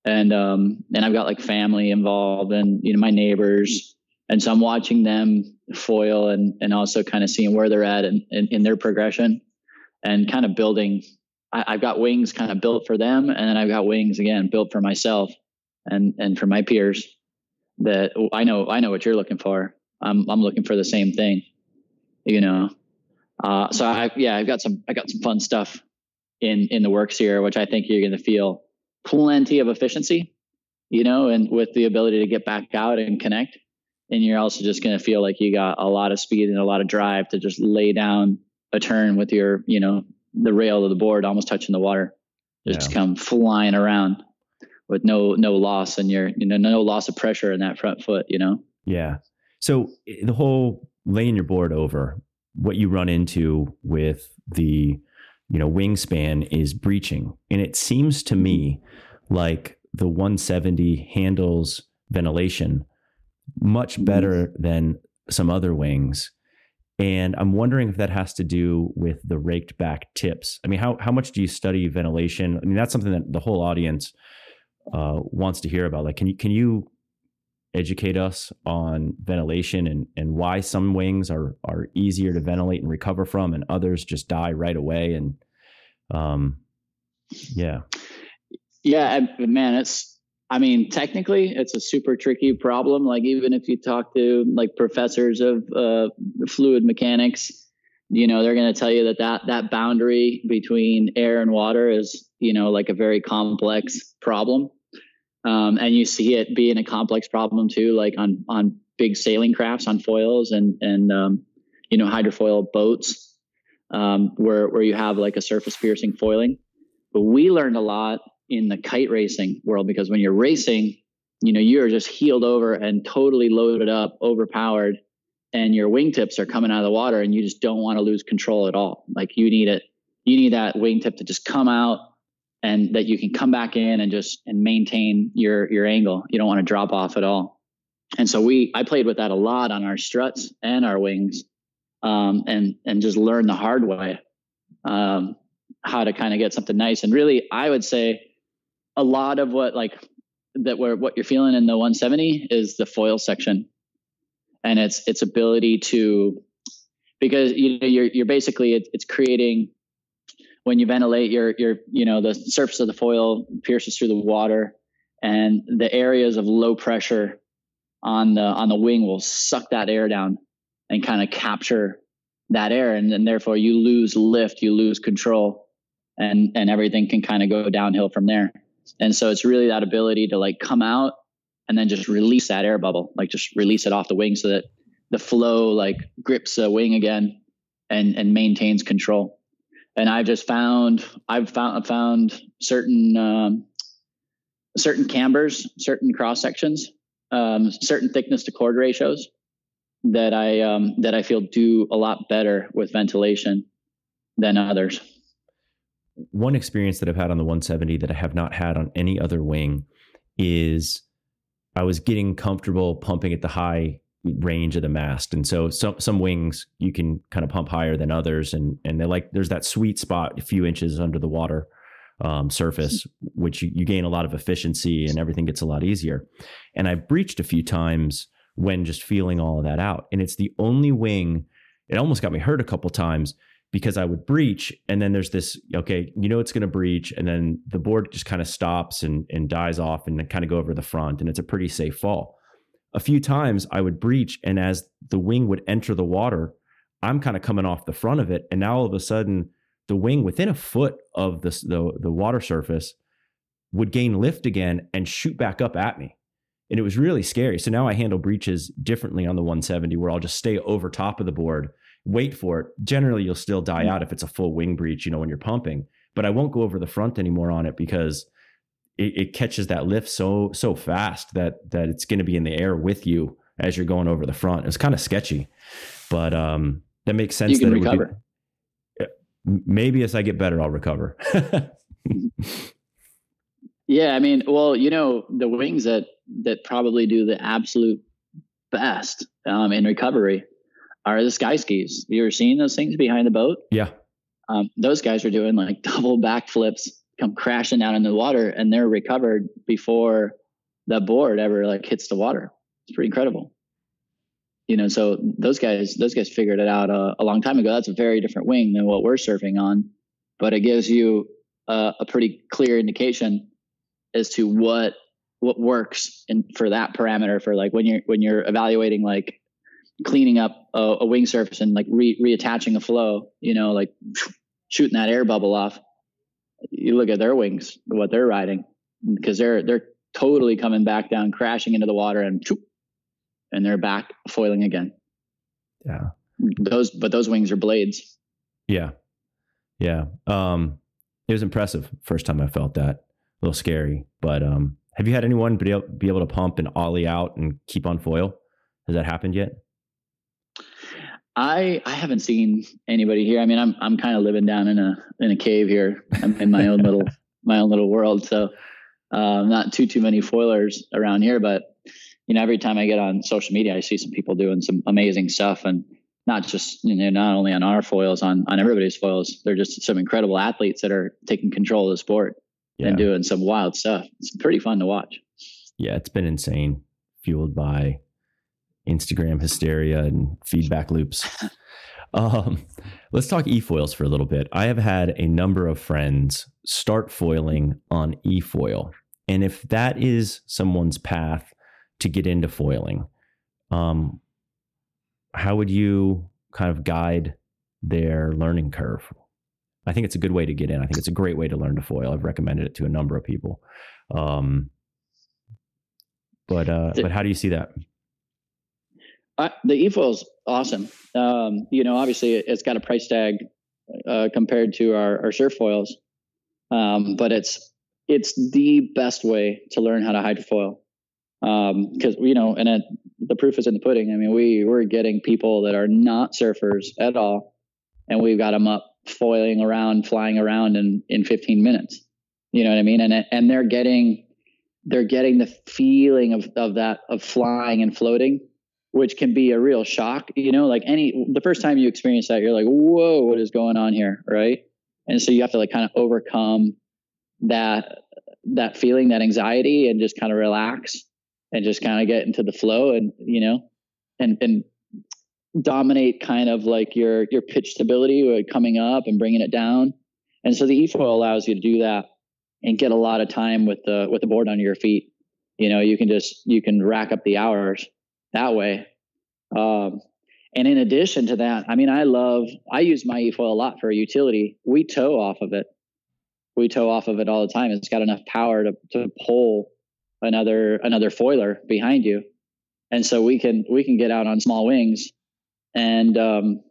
And um, and I've got like family involved, and you know my neighbors, and so I'm watching them foil, and and also kind of seeing where they're at and in, in, their progression, and kind of building. I, I've got wings kind of built for them, and then I've got wings again built for myself, and and for my peers. That I know I know what you're looking for. I'm I'm looking for the same thing you know. Uh, so I, yeah, I've got some, I got some fun stuff in, in the works here, which I think you're going to feel plenty of efficiency, you know, and with the ability to get back out and connect. And you're also just going to feel like you got a lot of speed and a lot of drive to just lay down a turn with your, you know, the rail of the board almost touching the water. Just yeah. come flying around with no no loss and your you know no loss of pressure in that front foot, you know. Yeah. So the whole laying your board over, what you run into with the you know wingspan is breaching, and it seems to me like the 170 handles ventilation much mm-hmm. better than some other wings. And I'm wondering if that has to do with the raked back tips. I mean, how how much do you study ventilation? I mean, that's something that the whole audience uh, wants to hear about. Like, can you can you educate us on ventilation and, and why some wings are are easier to ventilate and recover from and others just die right away and um yeah yeah man it's i mean technically it's a super tricky problem like even if you talk to like professors of uh, fluid mechanics you know they're going to tell you that, that that boundary between air and water is you know like a very complex problem um, and you see it being a complex problem too, like on on big sailing crafts on foils and and um, you know hydrofoil boats, um, where where you have like a surface piercing foiling. But we learned a lot in the kite racing world because when you're racing, you know you're just heeled over and totally loaded up, overpowered, and your wingtips are coming out of the water, and you just don't want to lose control at all. Like you need it, you need that wingtip to just come out and that you can come back in and just and maintain your your angle. You don't want to drop off at all. And so we I played with that a lot on our struts and our wings, um, and and just learn the hard way um, how to kind of get something nice. And really, I would say a lot of what like that where what you're feeling in the 170 is the foil section, and its its ability to because you know you're you're basically it, it's creating when you ventilate your your you know the surface of the foil pierces through the water and the areas of low pressure on the on the wing will suck that air down and kind of capture that air. And then therefore you lose lift you lose control and and everything can kind of go downhill from there. And so it's really that ability to like come out and then just release that air bubble like just release it off the wing so that the flow like grips the wing again and and maintains control and I've just found I've found found certain um, certain cambers, certain cross sections, um, certain thickness to chord ratios that I um, that I feel do a lot better with ventilation than others. One experience that I've had on the 170 that I have not had on any other wing is I was getting comfortable pumping at the high range of the mast. And so some some wings you can kind of pump higher than others, and and they like there's that sweet spot a few inches under the water um, surface, which you, you gain a lot of efficiency and everything gets a lot easier. And I've breached a few times when just feeling all of that out. And it's the only wing, it almost got me hurt a couple times because I would breach and then there's this, okay, you know it's gonna breach, and then the board just kind of stops and, and dies off and kind of go over the front, and it's a pretty safe fall. A few times I would breach, and as the wing would enter the water, I'm kind of coming off the front of it, and now all of a sudden the wing within a foot of the, the, the water surface would gain lift again and shoot back up at me. And it was really scary. So now I handle breaches differently on the 170 where I'll just stay over top of the board, wait for it. Generally, you'll still die mm. out if it's a full wing breach, you know, when you're pumping, but I won't go over the front anymore on it because it, it catches that lift so, so fast that, that it's going to be in the air with you as you're going over the front. It's kind of sketchy, but, um, that makes sense. You can recover. Be, maybe as I get better, I'll recover. yeah. I mean, well, you know, the wings that, that probably do the absolute best um, in recovery are the sky skis. You ever seen those things behind the boat? Yeah. Um, those guys are doing like double backflips, come crashing down in the water, and they're recovered before the board ever like hits the water. It's pretty incredible. You know, so those guys, those guys figured it out a, long time ago. That's a very different wing than what we're surfing on, but it gives you a, a pretty clear indication as to what what works and for that parameter for like when you're when you're evaluating like cleaning up a, a wing surface and like re, reattaching a flow you know like shooting that air bubble off you look at their wings what they're riding because they're they're totally coming back down crashing into the water and and they're back foiling again. Yeah. Those but those wings are blades. Yeah. Yeah. Um it was impressive first time i felt that. A little scary but um have you had anyone be able, be able to pump and ollie out and keep on foil? Has that happened yet? I I haven't seen anybody here. I mean, I'm I'm kind of living down in a in a cave here. I'm in my own little my own little world. So uh, not too too many foilers around here. But you know, every time I get on social media, I see some people doing some amazing stuff, and not just you know not only on our foils, on on everybody's foils. They're just some incredible athletes that are taking control of the sport yeah. and doing some wild stuff. It's pretty fun to watch. Yeah, it's been insane, fueled by Instagram hysteria and feedback loops. um, let's talk efoils for a little bit. I have had a number of friends start foiling on efoil. And if that is someone's path to get into foiling, um, how would you kind of guide their learning curve? I think it's a good way to get in. I think it's a great way to learn to foil. I've recommended it to a number of people. Um, but uh, but how do you see that? Uh, the efoil is awesome. Um, you know, obviously it's got a price tag uh, compared to our, our surf foils, um, but it's it's the best way to learn how to hydrofoil. Because um, you know, and it, the proof is in the pudding. I mean, we we're getting people that are not surfers at all, and we've got them up foiling around, flying around in, in 15 minutes. You know what I mean? And, and they're getting, they're getting the feeling of, of that, of flying and floating, which can be a real shock. You know, like any, the first time you experience that, you're like, whoa, what is going on here? Right. And so you have to like kind of overcome that, that feeling, that anxiety and just kind of relax and just kind of get into the flow and, you know, and, and dominate kind of like your your pitch stability coming up and bringing it down. And so the efoil allows you to do that and get a lot of time with the with the board under your feet. You know, you can just you can rack up the hours that way. Um, and in addition to that, I mean, I love I use my efoil a lot for utility. We tow off of it. We tow off of it all the time. It's got enough power to to pull another another foiler behind you, and so we can we can get out on small wings and um,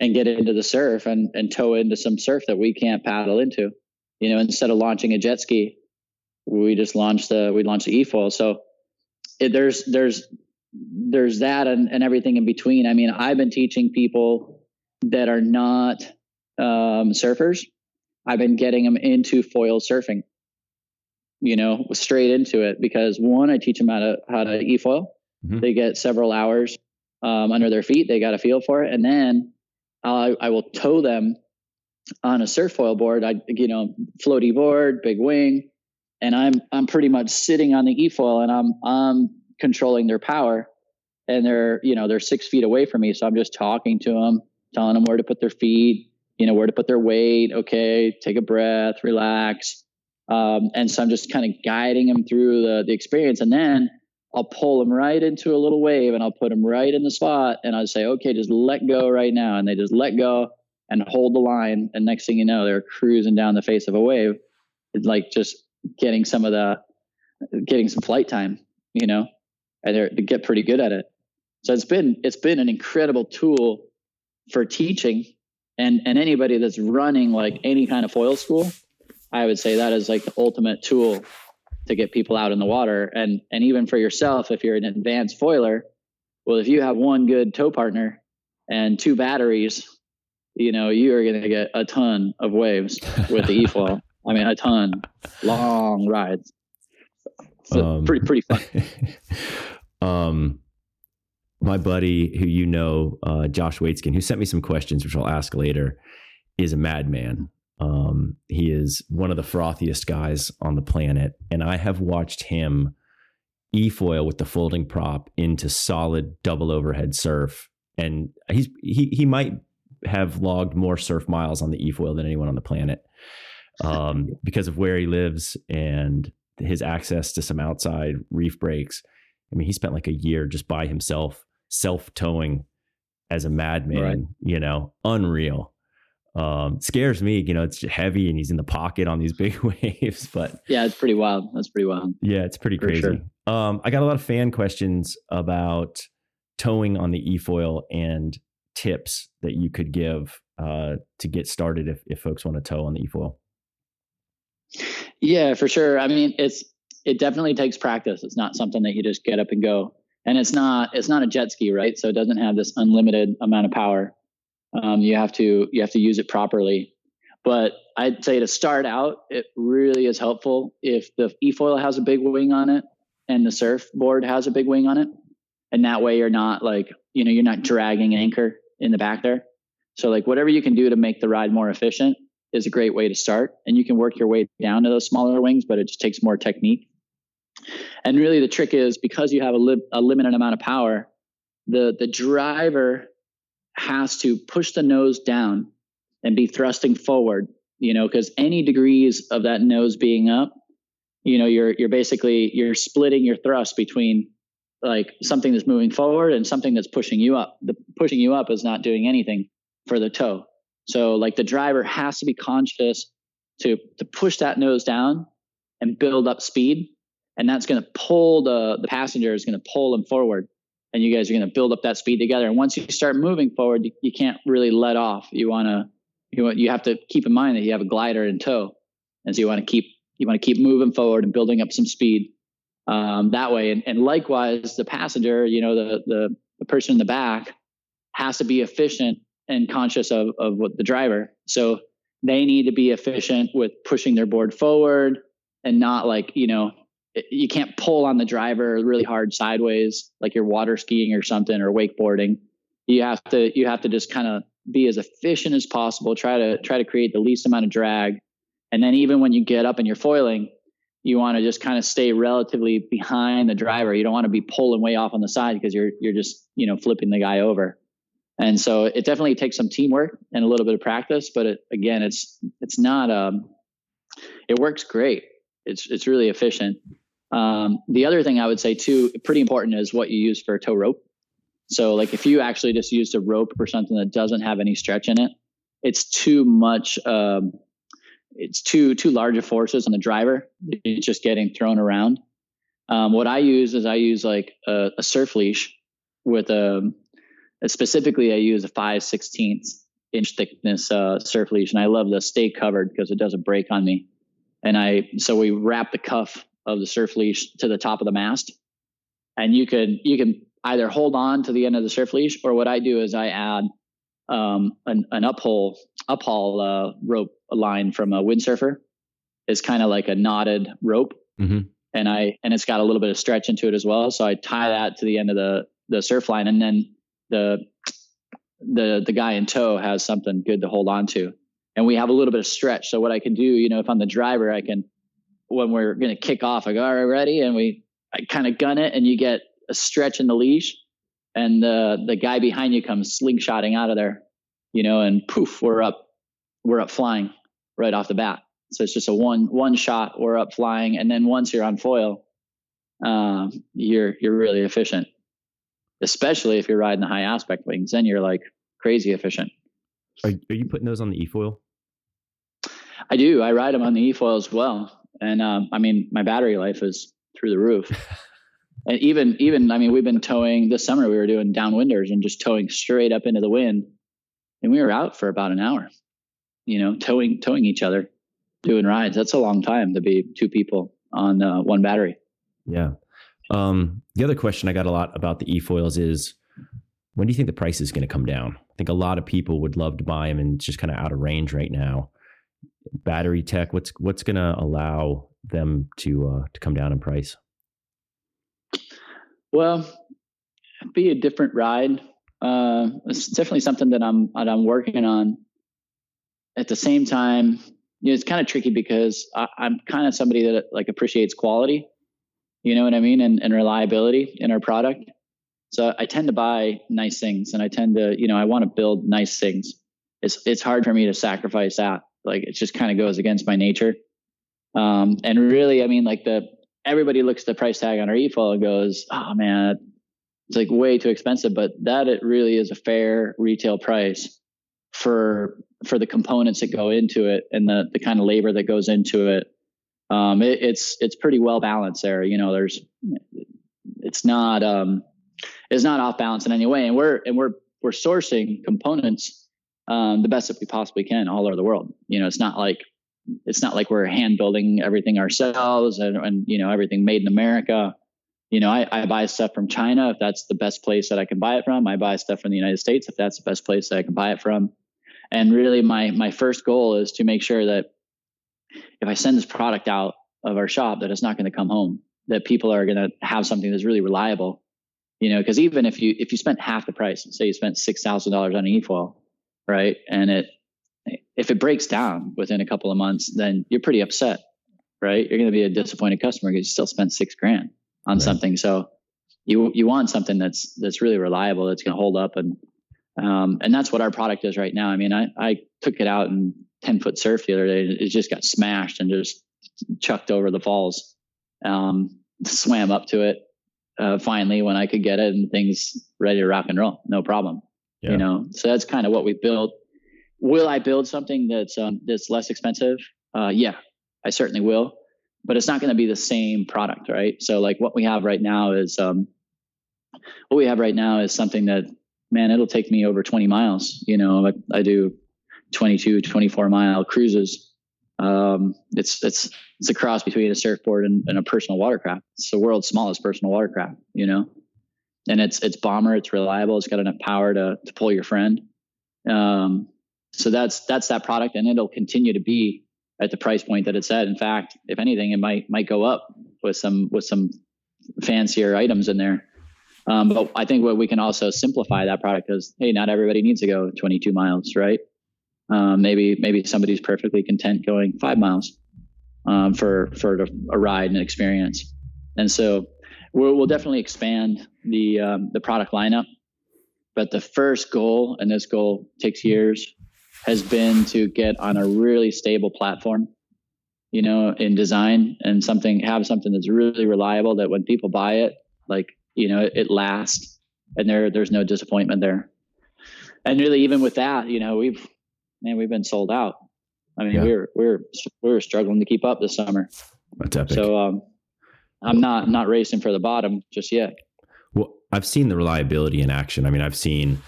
and get into the surf and and tow into some surf that we can't paddle into. You know, instead of launching a jet ski, we just launched the we launched the efoil. So it, there's there's there's that and, and everything in between. I mean, I've been teaching people that are not um, surfers. I've been getting them into foil surfing. You know, straight into it because one, I teach them how to how to e-foil. Mm-hmm. They get several hours um, under their feet. They got a feel for it, and then I, I will tow them on a surf foil board. I you know floaty board, big wing, and I'm I'm pretty much sitting on the e foil, and I'm I'm controlling their power, and they're you know they're six feet away from me so i'm just talking to them telling them where to put their feet you know where to put their weight okay take a breath relax um, and so i'm just kind of guiding them through the, the experience and then i'll pull them right into a little wave and i'll put them right in the spot and i'll say okay just let go right now and they just let go and hold the line and next thing you know they're cruising down the face of a wave it's like just getting some of the getting some flight time you know and they're, they get pretty good at it. So it's been it's been an incredible tool for teaching. And and anybody that's running like any kind of foil school i would say that is like the ultimate tool to get people out in the water. And and even for yourself if you're an advanced foiler well if you have one good tow partner and two batteries you know you are going to get a ton of waves with the e-foil. I mean a ton. Long rides. So um, pretty pretty fun um my buddy who you know, uh, Josh Waitzkin, who sent me some questions, which I'll ask later, is a madman. Um, he is one of the frothiest guys on the planet, and I have watched him e-foil with the folding prop into solid double overhead surf, and he's he he might have logged more surf miles on the e-foil than anyone on the planet um, because of where he lives and his access to some outside reef breaks. I mean, he spent like a year just by himself self towing as a madman, right. you know, unreal. Um, scares me, you know, it's heavy and he's in the pocket on these big waves, but yeah, it's pretty wild. That's pretty wild. Yeah, it's pretty crazy. Sure. Um, I got a lot of fan questions about towing on the e-foil and tips that you could give uh, to get started if, if folks want to tow on the e-foil. Yeah, for sure. I mean, it's, it definitely takes practice. It's not something that you just get up and go. And it's not it's not a jet ski right? So it doesn't have this unlimited amount of power. Um, you have to you have to use it properly. But i'd say to start out it really is helpful if the e-foil has a big wing on it and the surfboard has a big wing on it. And that way you're not like you know you're not dragging anchor in the back there. So like whatever you can do to make the ride more efficient is a great way to start. And you can work your way down to those smaller wings but it just takes more technique and really, the trick is because you have a, li- a limited amount of power, the the driver has to push the nose down and be thrusting forward. You know, because any degrees of that nose being up, you know, you're you're basically you're splitting your thrust between like something that's moving forward and something that's pushing you up. The pushing you up is not doing anything for the tow. So like the driver has to be conscious to to push that nose down and build up speed and that's going to pull the the passenger is going to pull them forward. And you guys are going to build up that speed together. And once you start moving forward you, you can't really let off. You want to you want you have to keep in mind that you have a glider in tow. And so you want to keep you want to keep moving forward and building up some speed um, that way. And, and likewise the passenger you know the, the the person in the back has to be efficient and conscious of of what the driver. So they need to be efficient with pushing their board forward and not like you know you can't pull on the driver really hard sideways like you're water skiing or something or wakeboarding. You have to you have to just kind of be as efficient as possible try to try to create the least amount of drag. And then even when you get up and you're foiling you want to just kind of stay relatively behind the driver. You don't want to be pulling way off on the side because you're you're just you know flipping the guy over. And so it definitely takes some teamwork and a little bit of practice but it, again it's it's not um it works great. It's it's really efficient um, the other thing I would say too, pretty important, is what you use for a tow rope. So, like if you actually just use a rope or something that doesn't have any stretch in it, it's too much. Um, it's too too large of forces on the driver. It's just getting thrown around. Um, what I use is I use like a, a surf leash with a, a, specifically I use a five sixteenths inch thickness uh, surf leash, and I love the stay covered because it doesn't break on me. And I so we wrap the cuff of the surf leash to the top of the mast. And you could you can either hold on to the end of the surf leash, or what I do is I add um, an, an uphaul uphaul uh, rope line from a windsurfer. It's kind of like a knotted rope, mm-hmm. and I and it's got a little bit of stretch into it as well. So I tie that to the end of the the surf line, and then the the the guy in tow has something good to hold on to, and we have a little bit of stretch. So what I can do, you know, if I'm the driver, I can when we're going to kick off, I go, all right, ready? And we I kind of gun it and you get a stretch in the leash and the the guy behind you comes slingshotting out of there, you know, and poof, we're up, we're up flying right off the bat. So it's just a one one shot, we're up flying, and then once you're on foil, um, you're you're really efficient. Especially if you're riding the high aspect wings, then you're like crazy efficient. Are, are you putting those on the e-foil? I do. I ride them on the e-foil as well, and um, I mean my battery life is through the roof. and even even I mean we've been towing this summer. We were doing downwinders and just towing straight up into the wind, and we were out for about an hour. You know, towing towing each other, doing rides. That's a long time to be two people on uh, one battery. Yeah. Um, the other question I got a lot about the e-foils is when do you think the price is going to come down? I think a lot of people would love to buy them and it's just kind of out of range right now. Battery tech, what's what's going to allow them to uh, to come down in price? Well, be a different ride. Uh, it's definitely something that I'm that I'm working on. At the same time, you know, it's kind of tricky because I, I'm kind of somebody that like appreciates quality. You know what I mean, and, and reliability in our product. So I tend to buy nice things, and I tend to, you know, I want to build nice things. It's it's hard for me to sacrifice that. Like it just kind of goes against my nature. Um, and really, I mean, like the everybody looks at the price tag on our e-foil and goes, "Oh man, it's like way too expensive." But that it really is a fair retail price for for the components that go into it and the the kind of labor that goes into it. Um, it it's it's pretty well balanced there. You know, there's it's not um, it's not off balance in any way, and we're and we're we're sourcing components um, the best that we possibly can all over the world. You know, it's not like it's not like we're hand building everything ourselves and, and you know everything made in America. You know, I, I buy stuff from China if that's the best place that I can buy it from. I buy stuff from the United States if that's the best place that I can buy it from. And really, my my first goal is to make sure that if I send this product out of our shop, that it's not going to come home. That people are going to have something that's really reliable. You know, because even if you if you spent half the price, say you spent six thousand dollars on an e-foil, right, and it if it breaks down within a couple of months, then you're pretty upset, right? You're going to be a disappointed customer because you still spent six grand on right. something. So you you want something that's that's really reliable, that's going to hold up, and um, and that's what our product is right now. I mean, I I took it out in ten foot surf the other day. It just got smashed and just chucked over the falls. Um, swam up to it uh, finally when I could get it, and things ready to rock and roll, no problem. Yeah. You know, so that's kind of what we built Will I build something that's um, that's less expensive? Uh, yeah, I certainly will, but it's not going to be the same product, right? So like what we have right now is um, what we have right now is something that man, it'll take me over 20 miles. You know, I, I do 22, 24 mile cruises. Um, it's it's it's a cross between a surfboard and, and a personal watercraft. It's the world's smallest personal watercraft. You know, and it's it's bomber. It's reliable. It's got enough power to to pull your friend. Um, so that's that's that product, and it'll continue to be at the price point that it's at. In fact, if anything, it might might go up with some with some fancier items in there. Um, but I think what we can also simplify that product is, hey, not everybody needs to go 22 miles, right? Um, maybe maybe somebody's perfectly content going five miles um, for for a ride and experience. And so we'll, we'll definitely expand the um, the product lineup. But the first goal, and this goal takes years, has been to get on a really stable platform, you know, in design and something have something that's really reliable that when people buy it, like, you know, it, it lasts and there there's no disappointment there. And really even with that, you know, we've man, we've been sold out. I mean, yeah. we're we're we're struggling to keep up this summer. That's epic. So um I'm not not racing for the bottom just yet. Well, I've seen the reliability in action. I mean, I've seen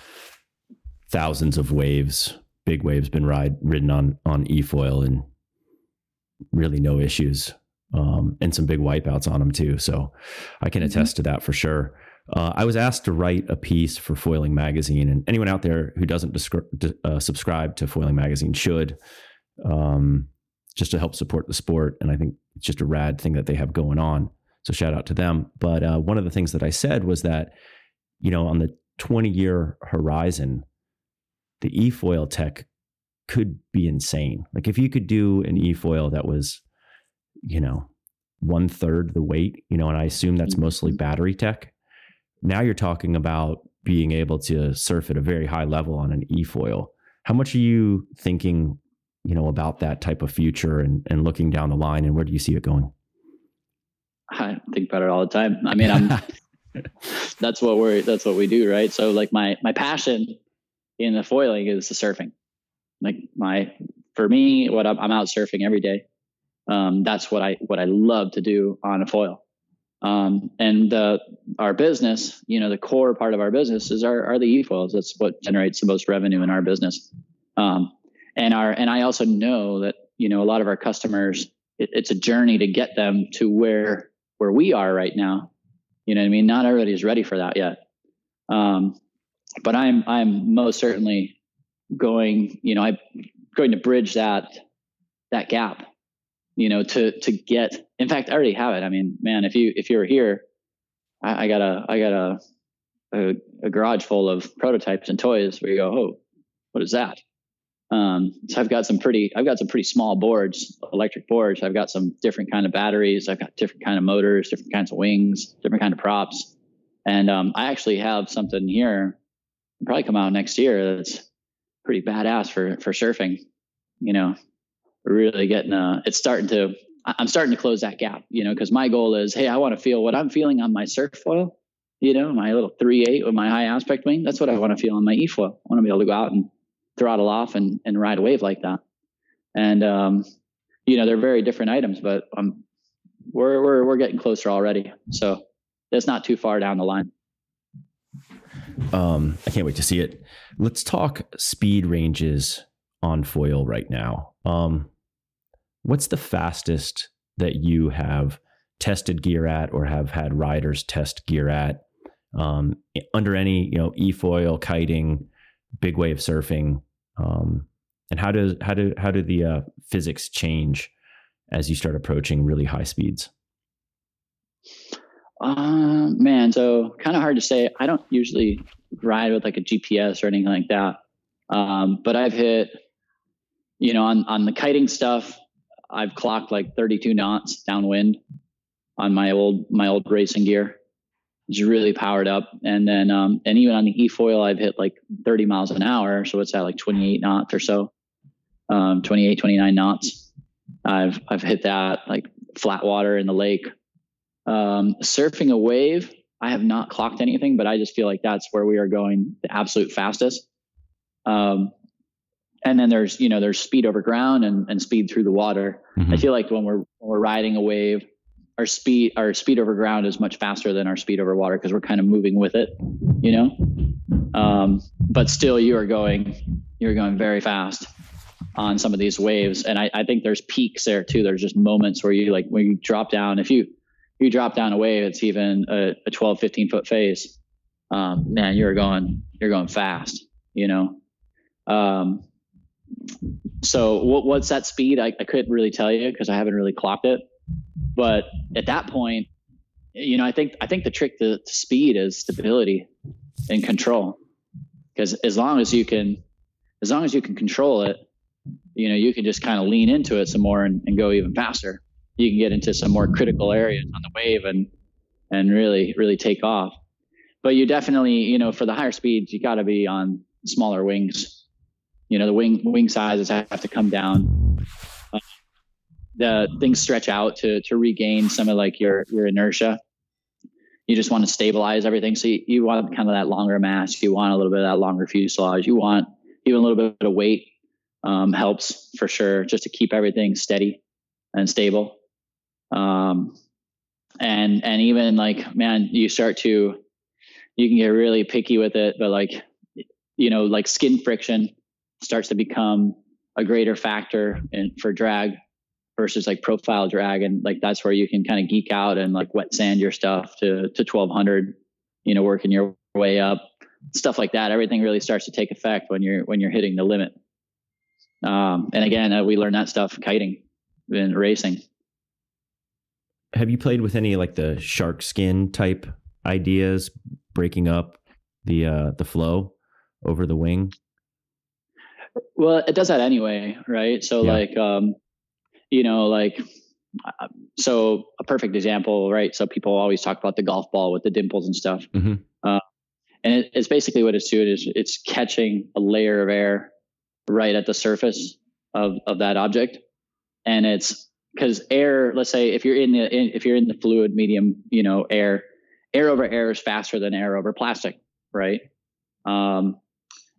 thousands of waves big waves been ride ridden on on e-foil and really no issues um, and some big wipeouts on them too. So I can mm-hmm. attest mm-hmm. to that for sure. Uh, I was asked to write a piece for Foiling Magazine, and anyone out there who doesn't descri- uh, subscribe to Foiling Magazine should, um, just to help support the sport. And I think it's just a rad thing that they have going on. So shout out to them. But uh, one of the things that I said was that, you know, on the 20 year horizon, the e-foil tech could be insane. Like if you could do an e-foil that was, you know, one third the weight, you know, and I assume that's mostly mm-hmm. battery tech. Now you're talking about being able to surf at a very high level on an e-foil. How much are you thinking, you know, about that type of future and, and looking down the line and where do you see it going? I think about it all the time. I mean, I'm that's what we're that's what we do, right? So like my my passion in the foiling is the surfing. Like my for me, what I'm, I'm out surfing every day. Um, that's what I what I love to do on a foil. Um, and our business, you know, the core part of our business is our are the e-foils. That's what generates the most revenue in our business. Um, and our and I also know that you know a lot of our customers, it, it's a journey to get them to where where we are right now. You know I mean? Not everybody's ready for that yet. Um, but I'm I'm most certainly going. You know, I'm going to bridge that that gap. You know, to to get. In fact, I already have it. I mean, man, if you if you were here, I, I got a I got a, a a garage full of prototypes and toys where you go, oh, what is that? Um, so I've got some pretty, I've got some pretty small boards, electric boards. I've got some different kind of batteries. I've got different kind of motors, different kinds of wings, different kind of props. And um, I actually have something here, probably come out next year. That's pretty badass for for surfing. You know, really getting uh, it's starting to. I'm starting to close that gap. You know, because my goal is, hey, I want to feel what I'm feeling on my surf foil. You know, my little three eight with my high aspect wing. That's what I want to feel on my e foil. I want to be able to go out and throttle off and, and ride a wave like that. And, um, you know, they're very different items, but um, we're, we're, we're getting closer already. So it's not too far down the line. Um, I can't wait to see it. Let's talk speed ranges on foil right now. Um, what's the fastest that you have tested gear at or have had riders test gear at um, under any you know e-foil kiting big wave surfing um, and how does how do how do the uh, physics change as you start approaching really high speeds? Uh, man, so kind of hard to say. I don't usually ride with like a GPS or anything like that. Um, but I've hit, you know, on on the kiting stuff, I've clocked like 32 knots downwind on my old my old racing gear. It's really powered up. And then, um, and even on the e-foil, I've hit like 30 miles an hour. So it's at like 28 knots or so, um, 28, 29 knots. I've, I've hit that like flat water in the lake. Um, surfing a wave, I have not clocked anything, but I just feel like that's where we are going the absolute fastest. Um, and then there's, you know, there's speed over ground and, and speed through the water. Mm-hmm. I feel like when we're, when we're riding a wave, our speed our speed over ground is much faster than our speed over water because we're kind of moving with it you know? Um, but still you are going you're going very fast on some of these waves. And I, I, think there's peaks there too. There's just moments where you like when you drop down if you you drop down a wave it's even a, a 12 15 foot phase. Um, man you're going you're going fast you know? Um, so what, what's that speed? I, I couldn't really tell you because i haven't really clocked it but at that point, you know, I think I think the trick to, to speed is stability and control. Because as long as you can, as long as you can control it, you know, you can just kind of lean into it some more and, and go even faster. You can get into some more critical areas on the wave and and really really take off. But you definitely, you know, for the higher speeds, you got to be on smaller wings. You know, the wing wing sizes have to come down the things stretch out to to regain some of like your your inertia. You just want to stabilize everything. So you, you want kind of that longer mass. You want a little bit of that longer fuselage. You want even a little bit of weight um, helps for sure, just to keep everything steady and stable. Um, and and even like man, you start to you can get really picky with it, but like you know, like skin friction starts to become a greater factor in, for drag versus like profile drag and like that's where you can kind of geek out and like wet sand your stuff to to 1200 you know working your way up stuff like that. Everything really starts to take effect when you're when you're hitting the limit. Um, and again uh, we learn that stuff kiting and racing. Have you played with any like the shark skin type ideas breaking up the uh the flow over the wing? Well it does that anyway right? So yeah. like um you know, like, uh, so a perfect example, right? So people always talk about the golf ball with the dimples and stuff. Mm-hmm. Uh, and it, it's basically what it's doing is it's catching a layer of air right at the surface of of that object, and it's because air. Let's say if you're in the in, if you're in the fluid medium, you know, air air over air is faster than air over plastic, right? Um,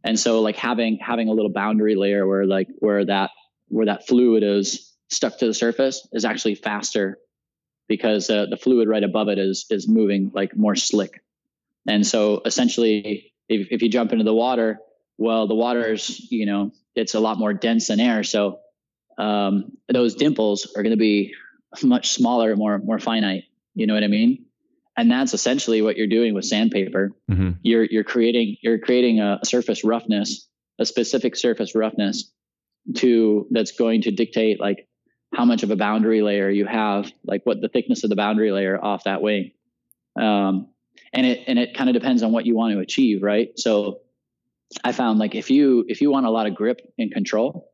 and so like having having a little boundary layer where like where that where that fluid is stuck to the surface is actually faster because uh, the fluid right above it is is moving like more slick. And so essentially, if, if you jump into the water, well, the water is you know it's a lot more dense than air, so um, those dimples are going to be much smaller, more more finite. You know what I mean? And that's essentially what you're doing with sandpaper. Mm-hmm. You're you're creating you're creating a surface roughness, a specific surface roughness to that's going to dictate like how much of a boundary layer you have, like what the thickness of the boundary layer off that wing. Um, and it and it kind of depends on what you want to achieve, right? So I found like if you if you want a lot of grip and control,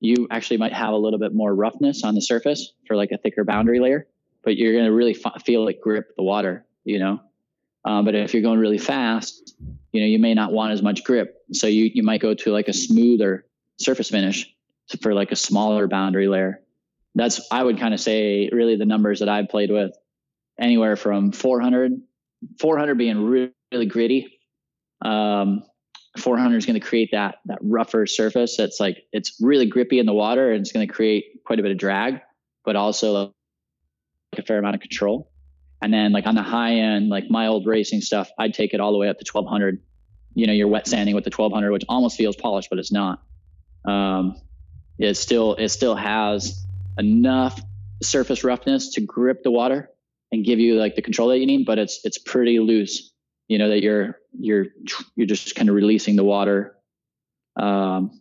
you actually might have a little bit more roughness on the surface for like a thicker boundary layer, but you're going to really f- feel it grip the water, you know. Um, but if you're going really fast, you know, you may not want as much grip, so you you might go to like a smoother surface finish for like a smaller boundary layer that's I would kind of say really the numbers that I've played with anywhere from 400 400 being really, really gritty. Um 400 is going to create that that rougher surface that's like it's really grippy in the water and it's going to create quite a bit of drag but also like a fair amount of control. And then like on the high end like my old racing stuff I'd take it all the way up to 1200 you know you're wet sanding with the 1200 which almost feels polished but it's not. Um it still it still has enough surface roughness to grip the water and give you like the control that you need, but it's it's pretty loose. You know that you're you're you're just kind of releasing the water um,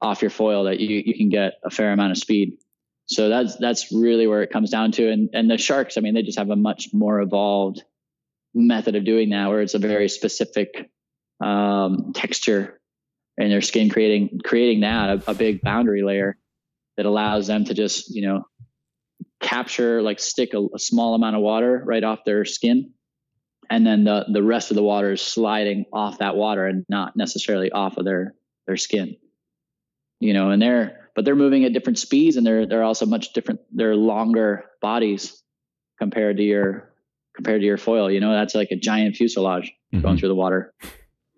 off your foil that you you can get a fair amount of speed. So that's that's really where it comes down to. And and the sharks, I mean, they just have a much more evolved method of doing that, where it's a very specific um, texture in their skin, creating creating that a, a big boundary layer that allows them to just you know capture like stick a, a, small amount of water right off their skin. And then the the rest of the water is sliding off that water and not necessarily off of their their skin. You know and they're but they're moving at different speeds and they're they're also much different they're longer bodies compared to your compared to your foil. You know that's like a giant fuselage mm-hmm. going through the water.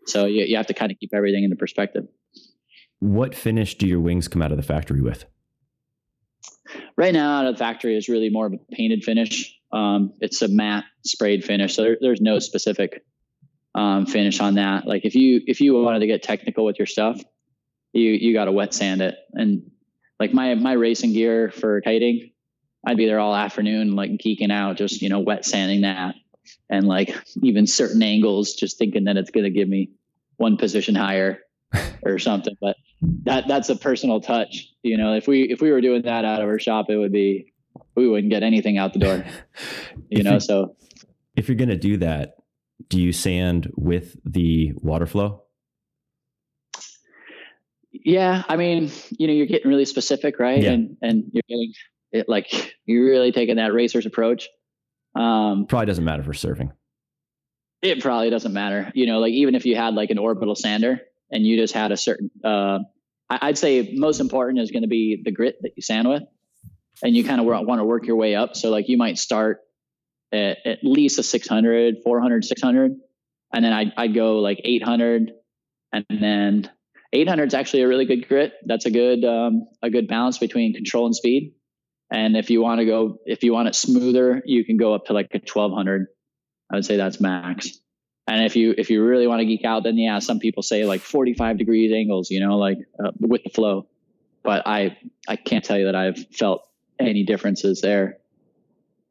So you, you have to kind of keep everything in the perspective. What finish do your wings come out of the factory with right now out of the factory is really more of a painted finish. Um, it's a matte sprayed finish, so there, there's no specific um, finish on that. Like if you if you wanted to get technical with your stuff, you you got to wet sand it. And like my my racing gear for kiting, I'd be there all afternoon, like geeking out, just you know wet sanding that, and like even certain angles, just thinking that it's going to give me one position higher or something. But that that's a personal touch. You know, if we if we were doing that out of our shop, it would be we wouldn't get anything out the door. You know, so if you're gonna do that, do you sand with the water flow? Yeah, I mean, you know, you're getting really specific, right? Yeah. And and you're getting it like you're really taking that racer's approach. Um, probably doesn't matter for surfing. It probably doesn't matter. You know, like even if you had like an orbital sander, and you just had a certain uh, I'd say most important is going to be the grit that you sand with, and you kind of want to work your way up. So like you might start at, at least a 600, 400, 600, and then I'd, I'd go like 800, and then 800 is actually a really good grit. That's a good um, a good balance between control and speed. And if you want to go, if you want it smoother, you can go up to like a 1200. I would say that's max. And if you if you really want to geek out, then yeah, some people say like 45 degrees angles, you know, like uh, with the flow. But I I can't tell you that I've felt any differences there.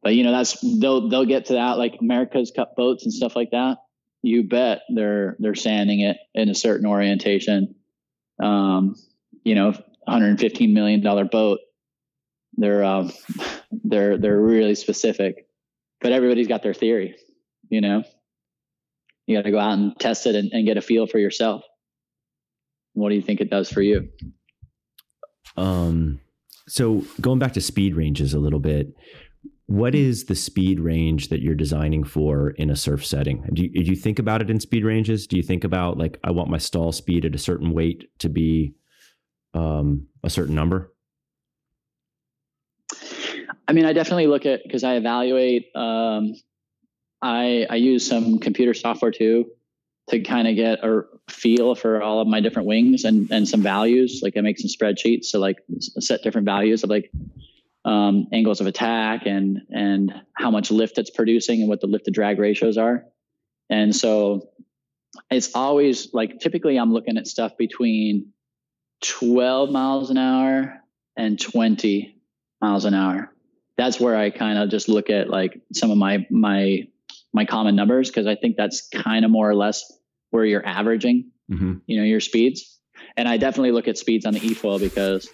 But you know, that's they'll they'll get to that like America's Cup boats and stuff like that. You bet they're they're sanding it in a certain orientation. Um, you know, 115 million dollar boat. They're um, they're they're really specific, but everybody's got their theory, you know you got to go out and test it and, and, get a feel for yourself. What do you think it does for you? Um, so going back to speed ranges a little bit, what is the speed range that you're designing for in a surf setting? Do you, do you think about it in speed ranges? Do you think about like I want my stall speed at a certain weight to be um, a certain number? I mean, I definitely look at because I evaluate. Um, I I use some computer software too to kind of get a feel for all of my different wings and and some values. Like I make some spreadsheets to like set different values of like um, angles of attack and and how much lift it's producing and what the lift to drag ratios are. And so it's always like typically I'm looking at stuff between 12 miles an hour and 20 miles an hour. That's where I kind of just look at like some of my my my common numbers because I think that's kind of more or less where you're averaging, mm-hmm. you know, your speeds. And I definitely look at speeds on the eFoil because,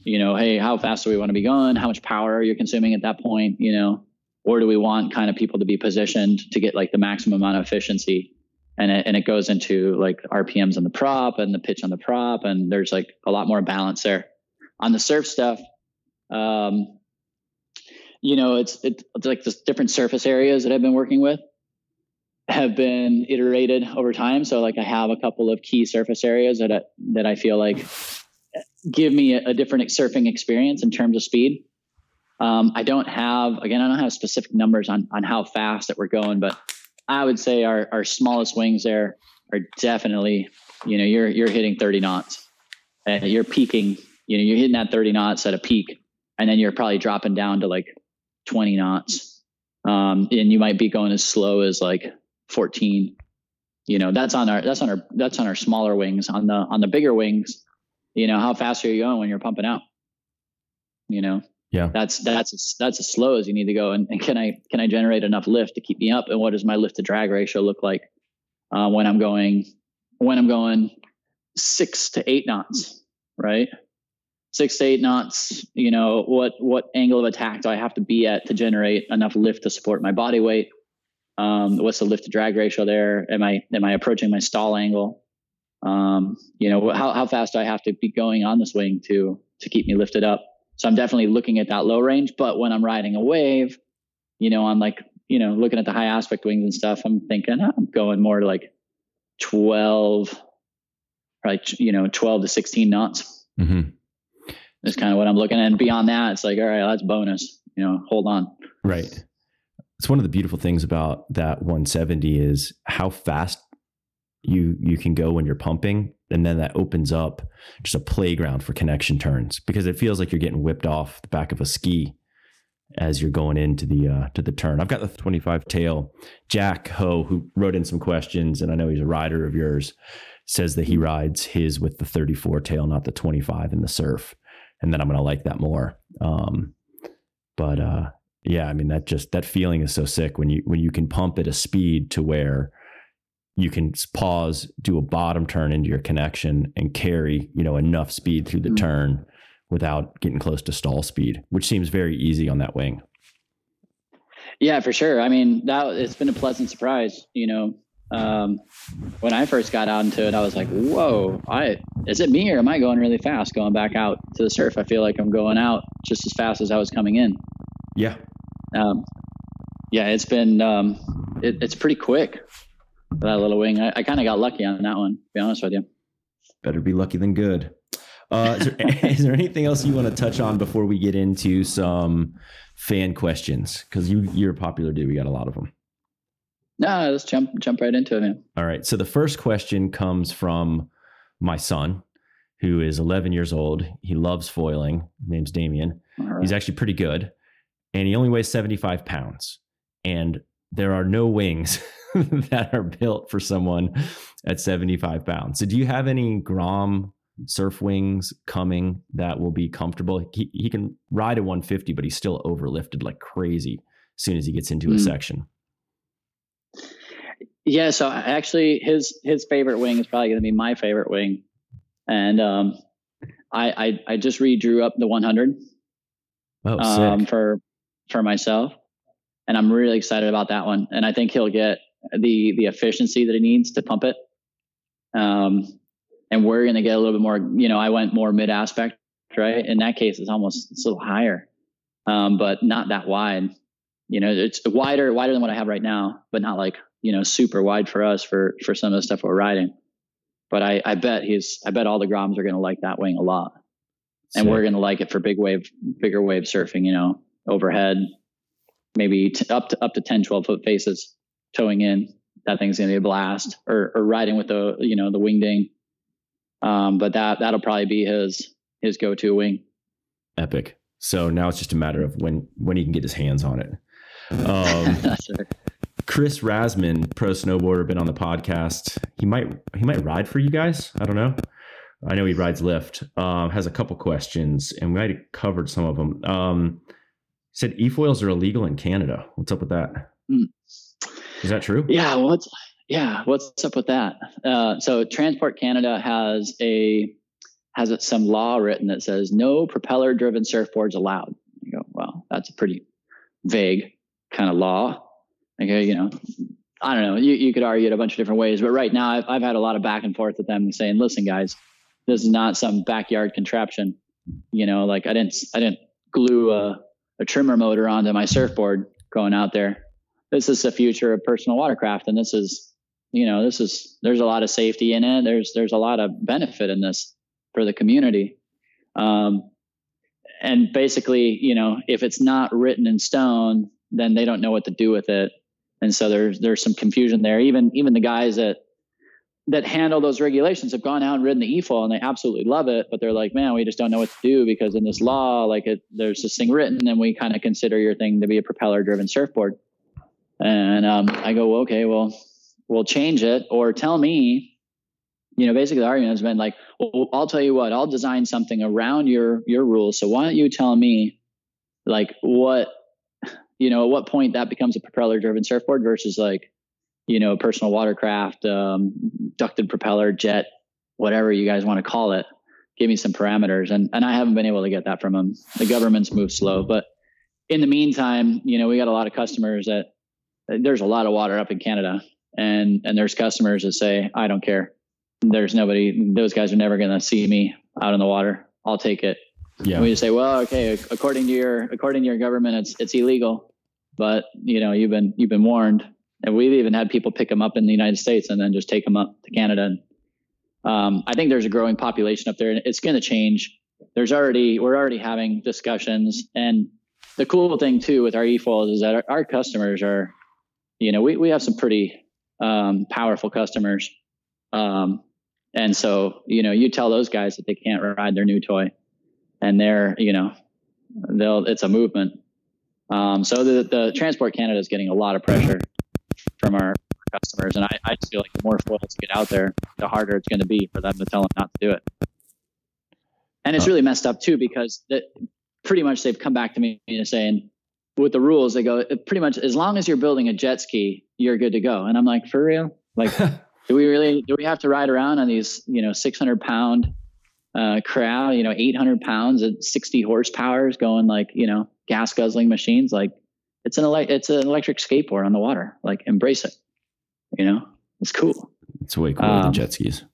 you know, hey, how fast do we want to be going? How much power are you consuming at that point? You know, or do we want kind of people to be positioned to get like the maximum amount of efficiency? And it, and it goes into like RPMs on the prop and the pitch on the prop, and there's like a lot more balance there. On the surf stuff, um, you know, it's it's like the different surface areas that I've been working with have been iterated over time. So like I have a couple of key surface areas that I, that I feel like give me a, a different surfing experience in terms of speed. Um, I don't have again, I don't have specific numbers on on how fast that we're going, but I would say our our smallest wings there are definitely, you know, you're you're hitting 30 knots. and you're peaking, you know, you're hitting that 30 knots at a peak, and then you're probably dropping down to like 20 knots. Um, and you might be going as slow as like 14. You know, that's on our that's on our that's on our smaller wings. On the on the bigger wings, you know, how fast are you going when you're pumping out? You know, yeah, that's that's that's as slow as you need to go. And, and can I can I generate enough lift to keep me up? And what does my lift to drag ratio look like uh, when I'm going when I'm going six to eight knots, right? Six to eight knots you know what what angle of attack do i have to be at to generate enough lift to support my body weight? Um, what's the lift to drag ratio there? Am i am i approaching my stall angle? Um, you know how, how fast do i have to be going on the swing to to keep me lifted up? So i'm definitely looking at that low range but when i'm riding a wave you know i'm like you know looking at the high aspect wings and stuff i'm thinking i'm going more like 12 like you know 12 to 16 knots. Mm-hmm is kind of what I'm looking at. And beyond that, it's like, all right, that's bonus. You know, hold on. Right. It's one of the beautiful things about that 170 is how fast you you can go when you're pumping, and then that opens up just a playground for connection turns because it feels like you're getting whipped off the back of a ski as you're going into the uh, to the turn. I've got the 25 tail. Jack Ho, who wrote in some questions, and I know he's a rider of yours, says that he rides his with the 34 tail, not the 25 in the surf and then I'm going to like that more. Um, but uh, yeah, I mean that just that feeling is so sick when you when you can pump at a speed to where you can pause, do a bottom turn into your connection, and carry you know enough speed through the mm-hmm. turn without getting close to stall speed, which seems very easy on that wing. Yeah, for sure. I mean, that it's been a pleasant surprise. You know, um, when I first got out into it, I was like, "Whoa! I is it me or am I going really fast going back out to the surf? I feel like I'm going out just as fast as I was coming in." Yeah. Um, yeah, it's been um, it, it's pretty quick that little wing. I, I kind of got lucky on that one. To be honest with you. Better be lucky than good. Uh, is, there, is there anything else you want to touch on before we get into some fan questions? Because you you're a popular dude. We got a lot of them. No, let's jump jump right into it, man. All right. So the first question comes from my son, who is 11 years old. He loves foiling. His name's Damien. Right. He's actually pretty good, and he only weighs 75 pounds. And there are no wings that are built for someone at 75 pounds. So, do you have any Grom surf wings coming that will be comfortable? He, he can ride a 150, but he's still overlifted like crazy as soon as he gets into mm. a hmm. section. Yeah, so actually, his his favorite wing is probably going to be my favorite wing, and um, I, I I just redrew up the 100 oh, um, for for myself, and I'm really excited about that one. And I think he'll get the the efficiency that he needs to pump it. Um, and we're going to get a little bit more. You know, I went more mid aspect, right? In that case, it's almost it's a little higher, um, but not that wide. you know, it's wider, wider than what I have right now, but not like, you know, super wide for us for, for some of the stuff we're riding. But I, I bet he's, I bet all the Groms are going to like that wing a lot. And we're going to like it for big wave, bigger wave surfing, you know, overhead, maybe t- up to, up to 10, 12 foot faces towing in. That thing's going to be a blast or, or riding with the, you know, the wing ding. Um, but that, that'll probably be his, his go-to wing. Epic. So now it's just a matter of when, when he can get his hands on it. Um, Chris Rasman, pro snowboarder, been on the podcast. He might he might ride for you guys. I don't know. I know he rides Lift. Um, has a couple questions, and we might have covered some of them. Um, said e-foils are illegal in Canada. What's up with that? Mm. Is that true? Yeah. What's yeah? What's up with that? Uh, so Transport Canada has a has some law written that says no propeller driven surfboards allowed. You go, well, that's a pretty vague kind of law. Okay, you know, I don't know. You, you could argue it a bunch of different ways, but right now I've, I've had a lot of back and forth with them saying, listen, guys, this is not some backyard contraption. You know, like I didn't, I didn't glue a, a trimmer motor onto my surfboard going out there. This is the future of personal watercraft. And this is, you know, this is, there's a lot of safety in it. There's, there's a lot of benefit in this for the community. Um, and basically, you know, if it's not written in stone, then they don't know what to do with it. And so there's there's some confusion there. Even even the guys that that handle those regulations have gone out and ridden the e-foil and they absolutely love it, but they're like, man, we just don't know what to do because in this law, like it, there's this thing written and we kind of consider your thing to be a propeller driven surfboard. And um, I go, well, okay, well, we'll change it or tell me, you know, basically the argument has been like, well, I'll tell you what, I'll design something around your, your rules. So why don't you tell me like what you know, at what point that becomes a propeller driven surfboard versus like, you know, a personal watercraft, um, ducted propeller, jet, whatever you guys want to call it. Give me some parameters. And, and I haven't been able to get that from them. The government's moved slow. But in the meantime, you know, we got a lot of customers that there's a lot of water up in Canada. And, and there's customers that say, I don't care. There's nobody, those guys are never going to see me out in the water. I'll take it. Yeah. And we just say, well, okay, according to your according to your government, it's it's illegal but you know you've been you've been warned. And we've even had people pick them up in the united states and then just take them up to canada. And um, i think there's a growing population up there and it's going to change. There's already we're already having discussions. And the cool thing too with our e-foils is that our, our customers are you know we, we have some pretty um, powerful customers. Um, and so you know you tell those guys that they can't ride their new toy and they're you know they'll it's a movement um, so the, the Transport Canada is getting a lot of pressure from our customers, and I, I just feel like the more foils get out there, the harder it's going to be for them to tell them not to do it. And it's really messed up too because that pretty much they've come back to me and saying with the rules they go pretty much as long as you're building a jet ski you're good to go. And i'm like for real? Like do we really do we have to ride around on these you know 600 pound uh, crowd you know 800 pounds at 60 horsepower going like you know gas guzzling machines. Like it's an ele- it's an electric skateboard on the water. Like embrace it. You know, it's cool. It's way cooler um, than jet skis.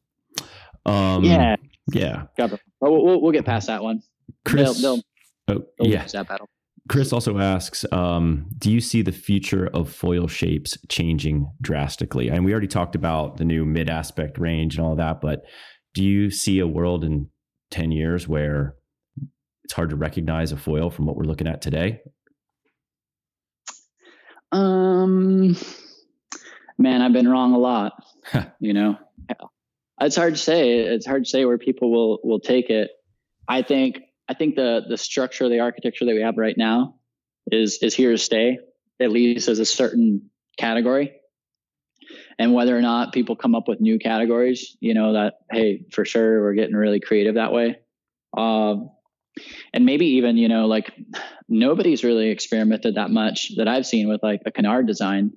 Um, yeah, yeah. We'll, we'll, we'll, get past that one. Chris, they'll, they'll, oh, they'll yeah. That battle. Chris also asks, um, do you see the future of foil shapes changing drastically? And we already talked about the new mid aspect range and all that, but do you see a world in 10 years where it's hard to recognize a foil from what we're looking at today? Um, man, I've been wrong a lot. you know, it's hard to say. It's hard to say where people will will take it. I think I think the the structure, the architecture that we have right now, is is here to stay. At least as a certain category. And whether or not people come up with new categories, you know, that hey, for sure, we're getting really creative that way. Um, and maybe even you know like nobody's really experimented that much that i've seen with like a canard design.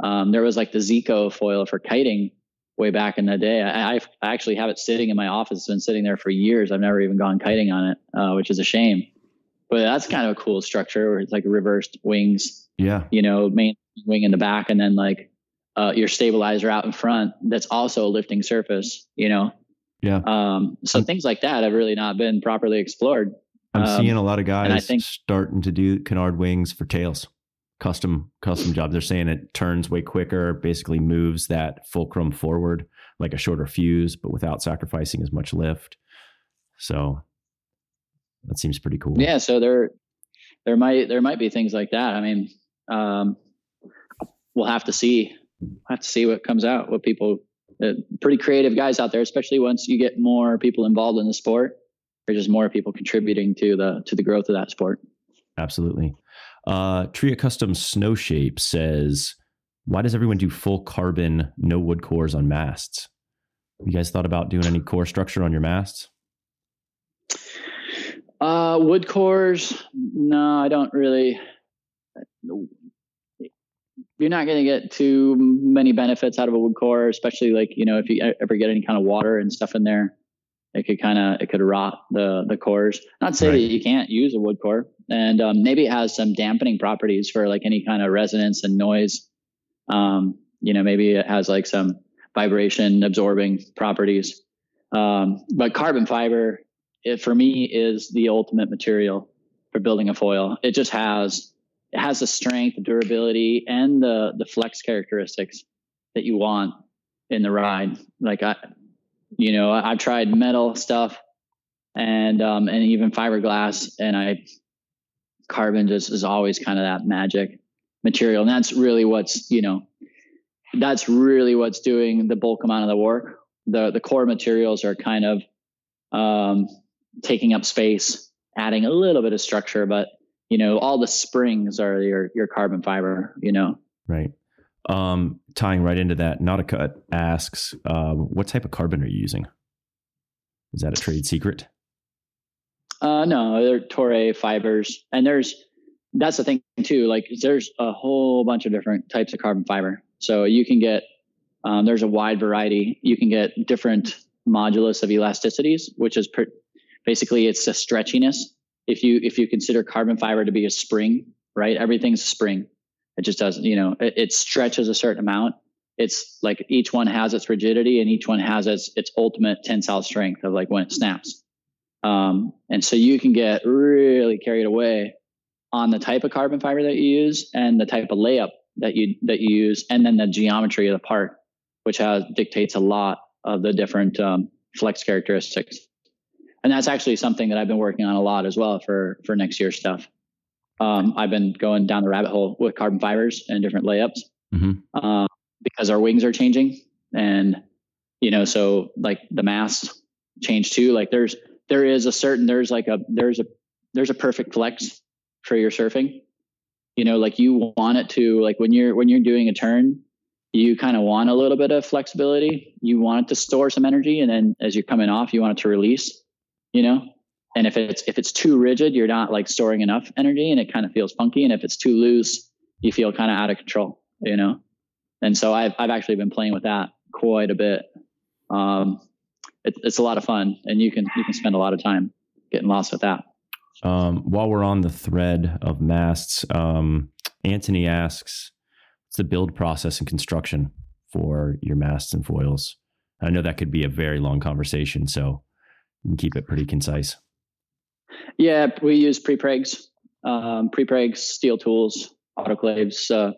Um, there was like the Zeeko foil for kiting way back in the day. I, I, actually have it sitting in my office. It's been sitting there for years. I've never even gone kiting on it uh, which is a shame. But that's kind of a cool structure where it's like reversed wings yeah. you know main wing in the back and then like uh, your stabilizer out in front that's also a lifting surface you know yeah. Um, so I'm, things like that have really not been properly explored. I'm um, seeing a lot of guys think, starting to do canard wings for tails. custom custom jobs. They're saying it turns way quicker, basically moves that fulcrum forward like a shorter fuse, but without sacrificing as much lift. So that seems pretty cool. Yeah. So there, there might there might be things like that. I mean, um, we'll have to see. We'll have to see what comes out. What people, pretty creative guys out there, especially once you get more people involved in the sport. or just more people contributing to the to the growth of that sport. Absolutely. Uh, Tria Custom Snow Shape says, "Why does everyone do full carbon, no wood cores on masts? You guys thought about doing any core structure on your masts?" Uh, wood cores, no, I don't really. You're not going to get too many benefits out of a wood core, especially like you know if you ever get any kind of water and stuff in there, it could kind of it could rot the the cores. Not to say right. that you can't use a wood core, and um, maybe it has some dampening properties for like any kind of resonance and noise. Um, you know, maybe it has like some vibration absorbing properties. Um, but carbon fiber it for me is the ultimate material for building a foil. It just has has the strength, the durability, and the the flex characteristics that you want in the ride. Like I, you know, I've tried metal stuff and um, and even fiberglass, and I carbon just is always kind of that magic material, and that's really what's you know that's really what's doing the bulk amount of the work. The the core materials are kind of um, taking up space, adding a little bit of structure, but you know, all the springs are your your carbon fiber, you know. Right. Um, tying right into that, Nauticut asks, um, what type of carbon are you using? Is that a trade secret? Uh, no, they're Toray fibers, and there's that's the thing too. Like, there's a whole bunch of different types of carbon fiber. So you can get um, there's a wide variety. You can get different modulus of elasticities, which is per, basically it's a stretchiness. If you if you consider carbon fiber to be a spring, right? Everything's a spring. It just doesn't, you know, it, it stretches a certain amount. It's like each one has its rigidity and each one has its its ultimate tensile strength of like when it snaps. Um, and so you can get really carried away on the type of carbon fiber that you use and the type of layup that you that you use, and then the geometry of the part, which has dictates a lot of the different um, flex characteristics and that's actually something that I've been working on a lot as well for for next year's stuff. Um, I've been going down the rabbit hole with carbon fibers and different layups mm-hmm. uh, because our wings are changing, and you know, so like the mass change too. Like there's there is a certain there's like a there's a there's a perfect flex for your surfing. You know, like you want it to like when you're when you're doing a turn, you kind of want a little bit of flexibility. You want it to store some energy, and then as you're coming off, you want it to release you know? And if it's if it's too rigid you're not like storing enough energy and it kind of feels funky. And if it's too loose you feel kind of out of control you know? And so i've, I've actually been playing with that quite a bit. Um, it, it's a lot of fun and you can you can spend a lot of time getting lost with that. Um, while we're on the thread of masts um, anthony asks what's the build process and construction for your masts and foils? I know that could be a very long conversation so and keep it pretty concise. Yeah, we use prepregs, um, prepregs, steel tools, autoclaves. Uh,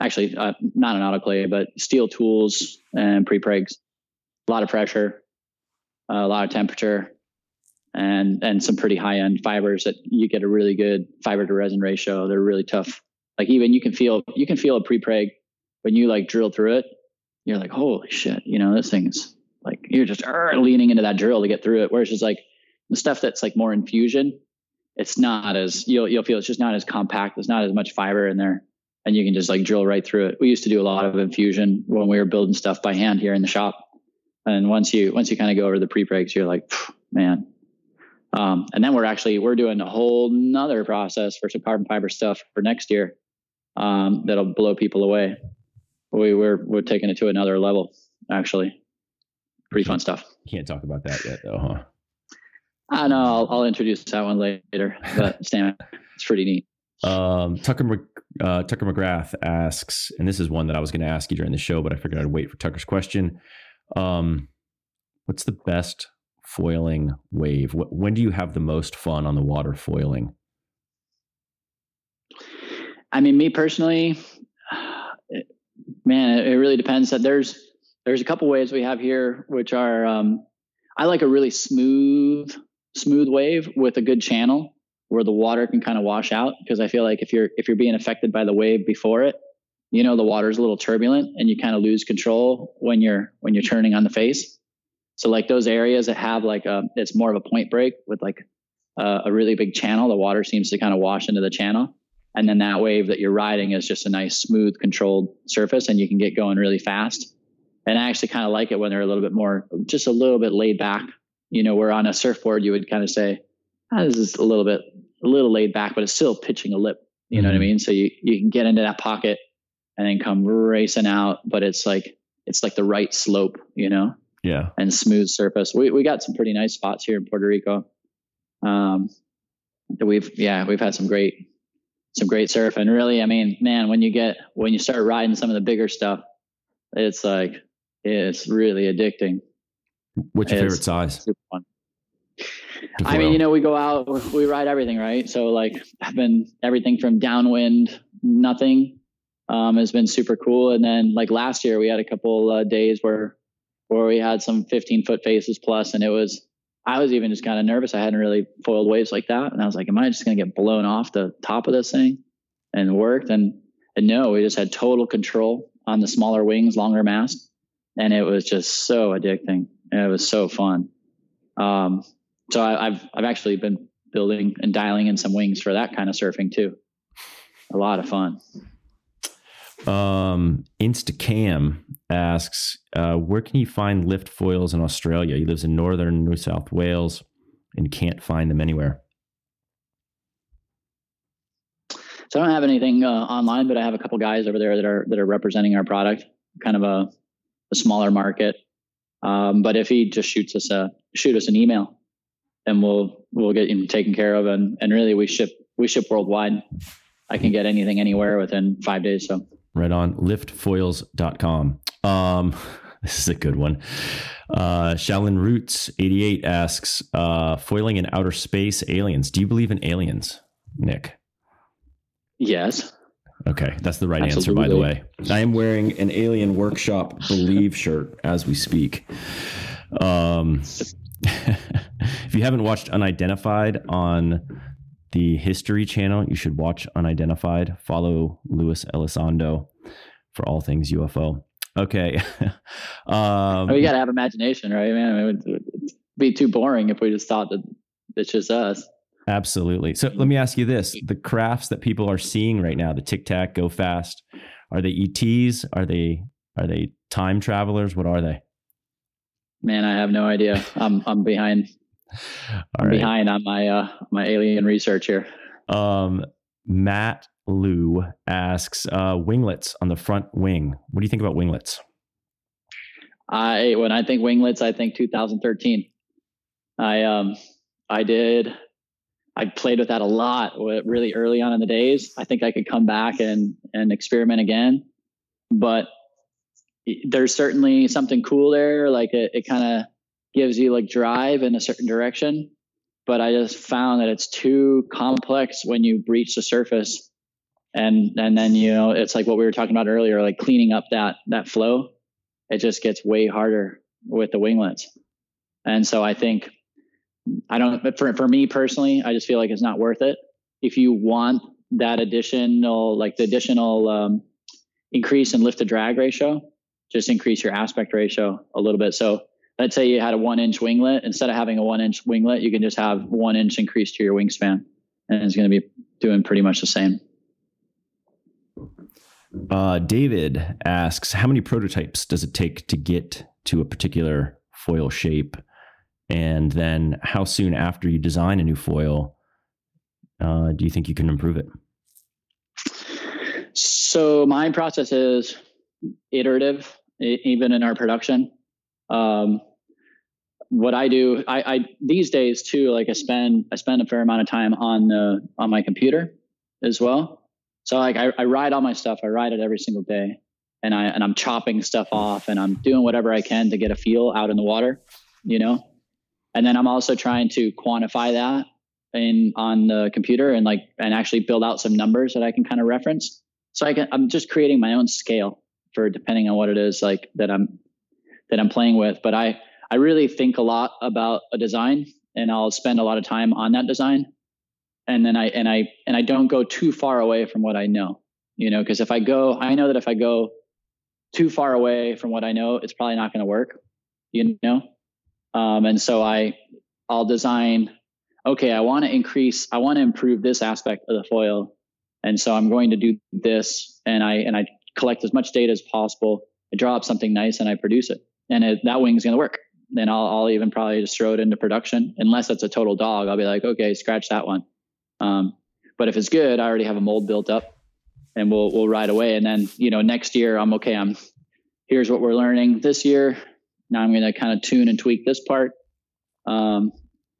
actually, uh, not an autoclave, but steel tools and prepregs. A lot of pressure, a lot of temperature, and and some pretty high end fibers that you get a really good fiber to resin ratio. They're really tough. Like even you can feel you can feel a prepreg when you like drill through it. You're like, holy shit, you know this thing's like you're just leaning into that drill to get through it. Whereas just like the stuff that's like more infusion, it's not as you'll you'll feel it's just not as compact. There's not as much fiber in there, and you can just like drill right through it. We used to do a lot of infusion when we were building stuff by hand here in the shop. And once you once you kind of go over the prepregs, you're like, man. Um, and then we're actually we're doing a whole nother process for some carbon fiber stuff for next year um, that'll blow people away. We, we're we're taking it to another level actually pretty fun stuff. Can't talk about that yet, though, huh? I know. I'll, I'll introduce that one later, but Stan, it's pretty neat. Um, Tucker uh, Tucker McGrath asks, and this is one that I was going to ask you during the show, but I figured I'd wait for Tucker's question. Um, what's the best foiling wave? When do you have the most fun on the water foiling? I mean, me personally, man, it, really depends. That there's there's a couple waves we have here, which are um, I like a really smooth smooth wave with a good channel where the water can kind of wash out because I feel like if you're if you're being affected by the wave before it, you know the water's a little turbulent and you kind of lose control when you're when you're turning on the face. So like those areas that have like a it's more of a point break with like a, a really big channel, the water seems to kind of wash into the channel. And then that wave that you're riding is just a nice, smooth, controlled surface, and you can get going really fast. And I actually kind of like it when they're a little bit more, just a little bit laid back. You know, where on a surfboard you would kind of say, oh, "This is a little bit, a little laid back, but it's still pitching a lip." You know mm-hmm. what I mm-hmm. mean? So you you can get into that pocket and then come racing out, but it's like it's like the right slope, you know? Yeah. And smooth surface. We we got some pretty nice spots here in Puerto Rico. Um, we've yeah we've had some great some great surf. And really, I mean, man, when you get when you start riding some of the bigger stuff, it's like it's really addicting. What's your it's favorite size? I mean, you know, we go out, we ride everything, right? So like, I've been everything from downwind, nothing, um, has been super cool. And then like last year, we had a couple uh, days where where we had some 15 foot faces plus, and it was I was even just kind of nervous. I hadn't really foiled waves like that. And I was like, am I just going to get blown off the top of this thing? And it worked. And, and no, we just had total control on the smaller wings, longer mast. And it was just so addicting. And it was so fun. Um, so I, have I've actually been building and dialing in some wings for that kind of surfing too. A lot of fun. Um, Instacam asks, uh, where can you find lift foils in Australia? He lives in northern New South Wales and can't find them anywhere. So I don't have anything uh, online, but I have a couple guys over there that are that are representing our product, kind of a, a smaller market. Um, but if he just shoots us a shoot us an email, then we'll we'll get him taken care of. And and really, we ship we ship worldwide. I can get anything anywhere within five days. So right on liftfoils.com. Um, this is a good one. Uh, Shaolin Roots 88 asks, uh, foiling in outer space aliens. Do you believe in aliens, Nick? Yes. Okay, that's the right Absolutely. answer, by the way. I am wearing an Alien Workshop Believe shirt as we speak. Um, if you haven't watched Unidentified on the History channel. You should watch Unidentified. Follow Luis Elizondo for all things UFO. Okay. um, we got to have imagination, right, man? It would, it would be too boring if we just thought that it's just us. Absolutely. So let me ask you this: the crafts that people are seeing right now, the Tic Tac, Go Fast, are they ETs? Are they are they time travelers? What are they? Man, I have no idea. I'm I'm behind right. behind on my uh, my alien research here. Um, Matt Lou asks, uh, winglets on the front wing. What do you think about winglets? I when I think winglets, I think 2013. I um I did I played with that a lot really early on in the days. I think I could come back and and experiment again, but there's certainly something cool there. Like it, it kind of gives you like drive in a certain direction. But I just found that it's too complex when you breach the surface. And and then you know it's like what we were talking about earlier, like cleaning up that that flow. It just gets way harder with the winglets. And so I think I don't but for for me personally, I just feel like it's not worth it. If you want that additional like the additional um, increase in lift to drag ratio, just increase your aspect ratio a little bit. So let's say you had a one inch winglet instead of having a one inch winglet you can just have one inch increase to your wingspan and it's going to be doing pretty much the same uh, david asks how many prototypes does it take to get to a particular foil shape and then how soon after you design a new foil uh, do you think you can improve it so my process is iterative even in our production um, what I do, I, I, these days too, like I spend I spend a fair amount of time on the on my computer as well. So like I, I write all my stuff. I write it every single day, and I and I'm chopping stuff off, and I'm doing whatever I can to get a feel out in the water, you know. And then I'm also trying to quantify that in on the computer and like and actually build out some numbers that I can kind of reference. So I can I'm just creating my own scale for depending on what it is like that I'm that I'm playing with. But I I really think a lot about a design and I'll spend a lot of time on that design. And then I and I and I don't go too far away from what I know. You know, because if I go, I know that if I go too far away from what I know, it's probably not going to work. You know, um, and so I I'll design. Okay, I want to increase. I want to improve this aspect of the foil, and so I'm going to do this. And I and I collect as much data as possible. I draw up something nice and I produce it, and it, that wing is going to work then I'll, I'll even probably just throw it into production. Unless it's a total dog, I'll be like, okay, scratch that one. Um, but if it's good, I already have a mold built up, and we'll we'll ride away. And then you know next year I'm okay. I'm here's what we're learning this year. Now I'm going to kind of tune and tweak this part. Um,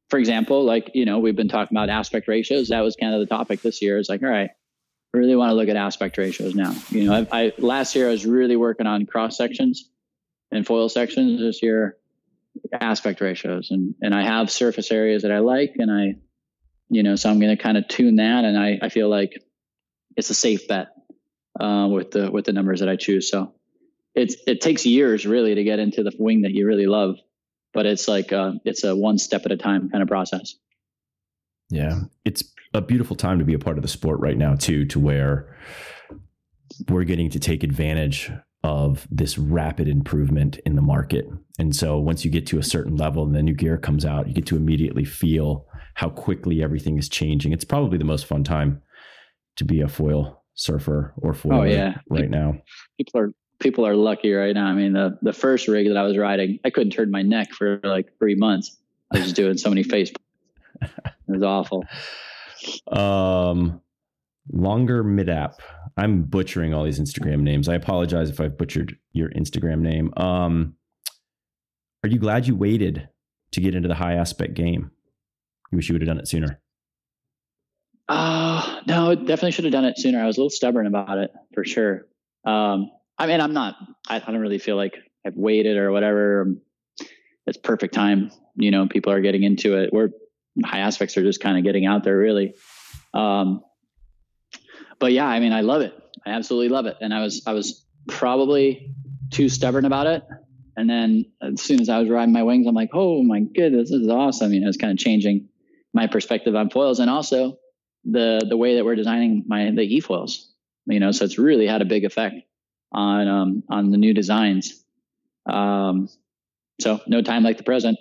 for example, like you know we've been talking about aspect ratios. That was kind of the topic this year. It's like all right, I really want to look at aspect ratios now. You know, I, I last year I was really working on cross sections and foil sections. This year aspect ratios and and I have surface areas that I like and I you know so I'm going to kind of tune that and I I feel like it's a safe bet uh, with the with the numbers that I choose so it's it takes years really to get into the wing that you really love but it's like uh, it's a one step at a time kind of process yeah it's a beautiful time to be a part of the sport right now too to where we're getting to take advantage of this rapid improvement in the market. And so once you get to a certain level and the new gear comes out, you get to immediately feel how quickly everything is changing. It's probably the most fun time to be a foil surfer or foil oh, yeah. right now. People are people are lucky right now. I mean, the the first rig that I was riding, I couldn't turn my neck for like three months. I was just doing so many face. It was awful. Um, longer mid app. I'm butchering all these Instagram names. I apologize if I've butchered your Instagram name. Um, are you glad you waited to get into the high aspect game? You wish you would have done it sooner. Uh, no, definitely should have done it sooner. I was a little stubborn about it for sure. Um, I mean, I'm not, I, don't really feel like I've waited or whatever. It's perfect time. You know, people are getting into it. We're high aspects are just kind of getting out there really. Um, but yeah, I mean, I love it. I absolutely love it. And I was, I was probably too stubborn about it. And then as soon as I was riding my wings, I'm like, oh my goodness, this is awesome. You know, it's kind of changing my perspective on foils and also the the way that we're designing my the e foils. You know, so it's really had a big effect on um, on the new designs. Um, so no time like the present.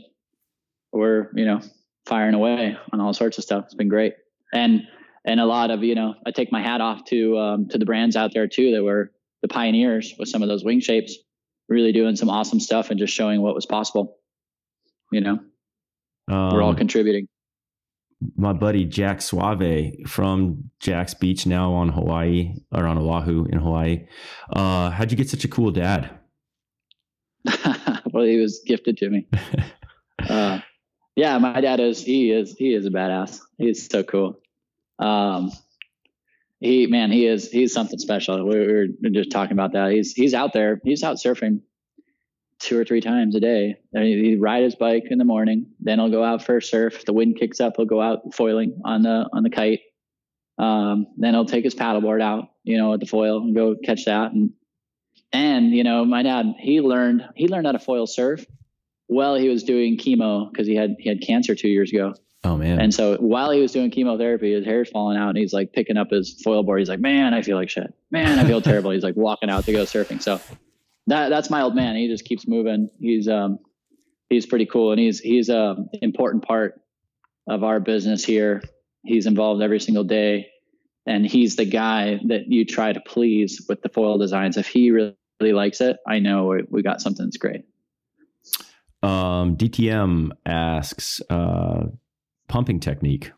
We're you know firing away on all sorts of stuff. It's been great. And and a lot of you know I take my hat off to um, to the brands out there too that were the pioneers with some of those wing shapes, really doing some awesome stuff and just showing what was possible. You know, um, we're all um, contributing. My buddy Jack Suave from Jack's Beach now on Hawaii or on Oahu in Hawaii. Uh, how'd you get such a cool dad? well, he was gifted to me. uh, yeah, my dad is. He is. He is a badass. He's so cool. Um, he man, he is he's something special. We were just talking about that. He's he's out there. He's out surfing two or three times a day. He, he ride his bike in the morning. Then he'll go out for a surf. If the wind kicks up, he'll go out foiling on the on the kite. Um, then he'll take his paddleboard out, you know, at the foil and go catch that. And and you know, my dad he learned he learned how to foil surf while he was doing chemo because he had he had cancer two years ago. Oh man! And so while he was doing chemotherapy, his hair's falling out, and he's like picking up his foil board. He's like, "Man, I feel like shit. Man, I feel terrible." He's like walking out to go surfing. So that that's my old man. He just keeps moving. He's um he's pretty cool, and he's he's a important part of our business here. He's involved every single day, and he's the guy that you try to please with the foil designs. If he really, really likes it, I know we, we got something that's great. Um, DTM asks. Uh, pumping technique.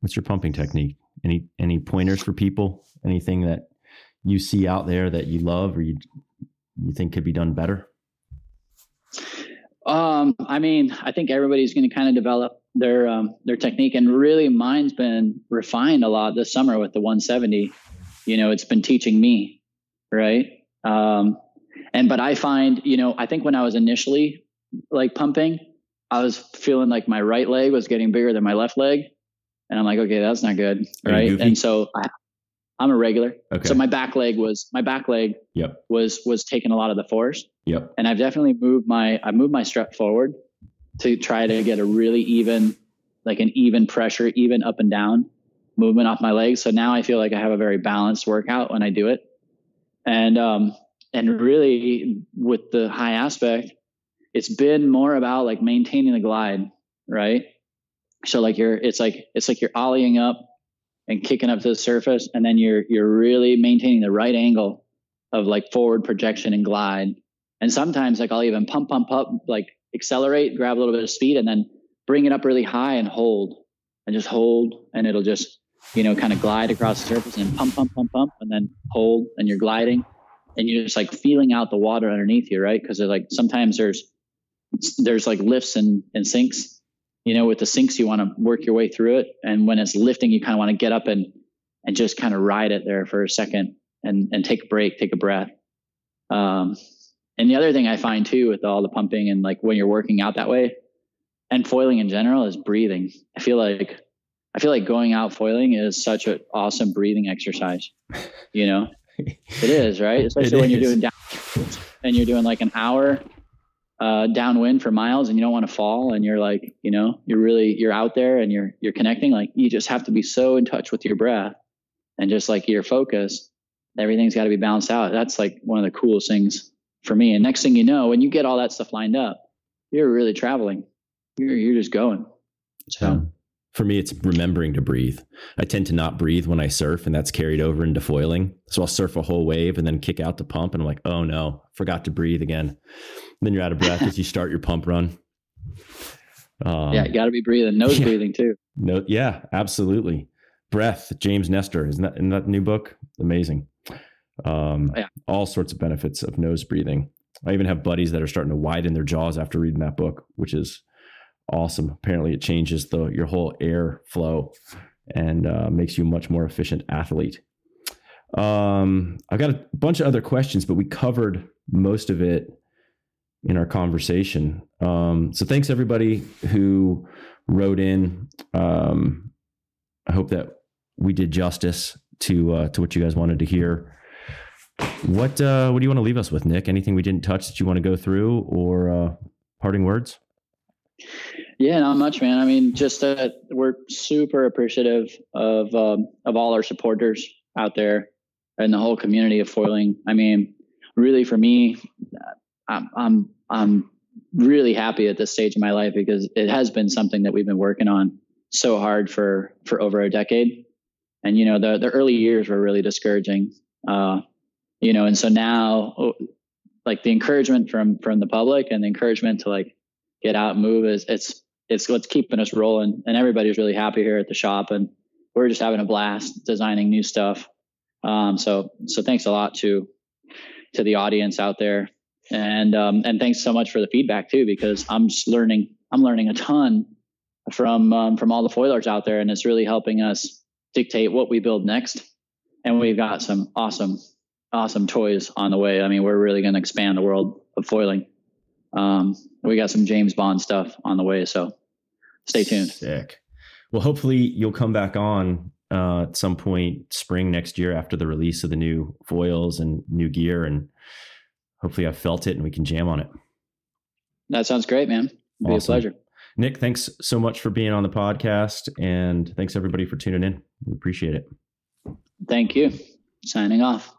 What's your pumping technique? Any any pointers for people? Anything that you see out there that you love or you you think could be done better? Um, I mean, I think everybody's going to kind of develop their um, their technique, and really, mine's been refined a lot this summer with the 170. You know, it's been teaching me, right? Um, and but I find, you know, I think when I was initially like pumping, I was feeling like my right leg was getting bigger than my left leg. and I'm like, okay, that's not good, right? And so I, I'm a regular. Okay. So my back leg was my back leg yep. was was taking a lot of the force. Yep. And I've definitely moved my I moved my strep forward to try to get a really even like an even pressure, even up and down movement off my legs. So now I feel like I have a very balanced workout when I do it. And um and really with the high aspect, it's been more about like maintaining the glide, right? So like you're it's like it's like you're ollieing up and kicking up to the surface and then you're you're really maintaining the right angle of like forward projection and glide. And sometimes like I'll even pump pump up like accelerate, grab a little bit of speed and then bring it up really high and hold and just hold and it'll just you know kind of glide across the surface and pump pump pump pump and then hold and you're gliding and you're just like feeling out the water underneath you right because like sometimes there's there's like lifts and, and sinks you know with the sinks you want to work your way through it. And when it's lifting you kind of want to get up and and just kind of ride it there for a second and and take a break take a breath. Um and the other thing i find too with all the pumping and like when you're working out that way and foiling in general is breathing. I feel like i feel like going out foiling is such an awesome breathing exercise you know? It is right? Especially it when is. you're doing down and you're doing like an hour uh, downwind for miles and you don't want to fall and you're like you know you're really you're out there and you're you're connecting like you just have to be so in touch with your breath and just like your focus everything's got to be balanced out. That's like one of the coolest things for me. And next thing you know when you get all that stuff lined up you're really traveling. You're you're just going. So for me it's remembering to breathe i tend to not breathe when i surf and that's carried over into foiling so i'll surf a whole wave and then kick out the pump and i'm like oh no forgot to breathe again then you're out of breath as you start your pump run. Um, yeah, you got to be breathing, nose yeah. breathing too. No, yeah, absolutely. Breath, James Nestor, isn't that in that new book? Amazing. Um, yeah. All sorts of benefits of nose breathing. I even have buddies that are starting to widen their jaws after reading that book, which is awesome. Apparently, it changes the your whole air flow and uh, makes you a much more efficient athlete. Um, I've got a bunch of other questions, but we covered most of it in our conversation. Um, so thanks everybody who wrote in. Um, I hope that we did justice to uh, to what you guys wanted to hear. What uh, what do you want to leave us with, Nick? Anything we didn't touch that you want to go through, or uh, parting words? Yeah, not much, man. I mean, just that we're super appreciative of um, of all our supporters out there and the whole community of foiling. I mean, really, for me, I'm, I'm, I'm really happy at this stage of my life because it has been something that we've been working on so hard for, for over a decade. And, you know, the, the early years were really discouraging. Uh, you know, and so now oh, like the encouragement from, from the public and the encouragement to like get out and move is it's, it's what's keeping us rolling and everybody's really happy here at the shop and we're just having a blast designing new stuff. Um, so, so thanks a lot to, to the audience out there. And um, and thanks so much for the feedback too because i'm just learning i'm learning a ton from um, from all the foilers out there and it's really helping us dictate what we build next. And we've got some awesome awesome toys on the way. I mean we're really going to expand the world of foiling. Um, we got some james bond stuff on the way so stay tuned sick well hopefully you'll come back on uh, at some point spring next year after the release of the new foils and new gear and hopefully I've felt it and we can jam on it. That sounds great, man. It'd awesome. be a pleasure. Nick, thanks so much for being on the podcast and thanks everybody for tuning in. We appreciate it. Thank you. Signing off.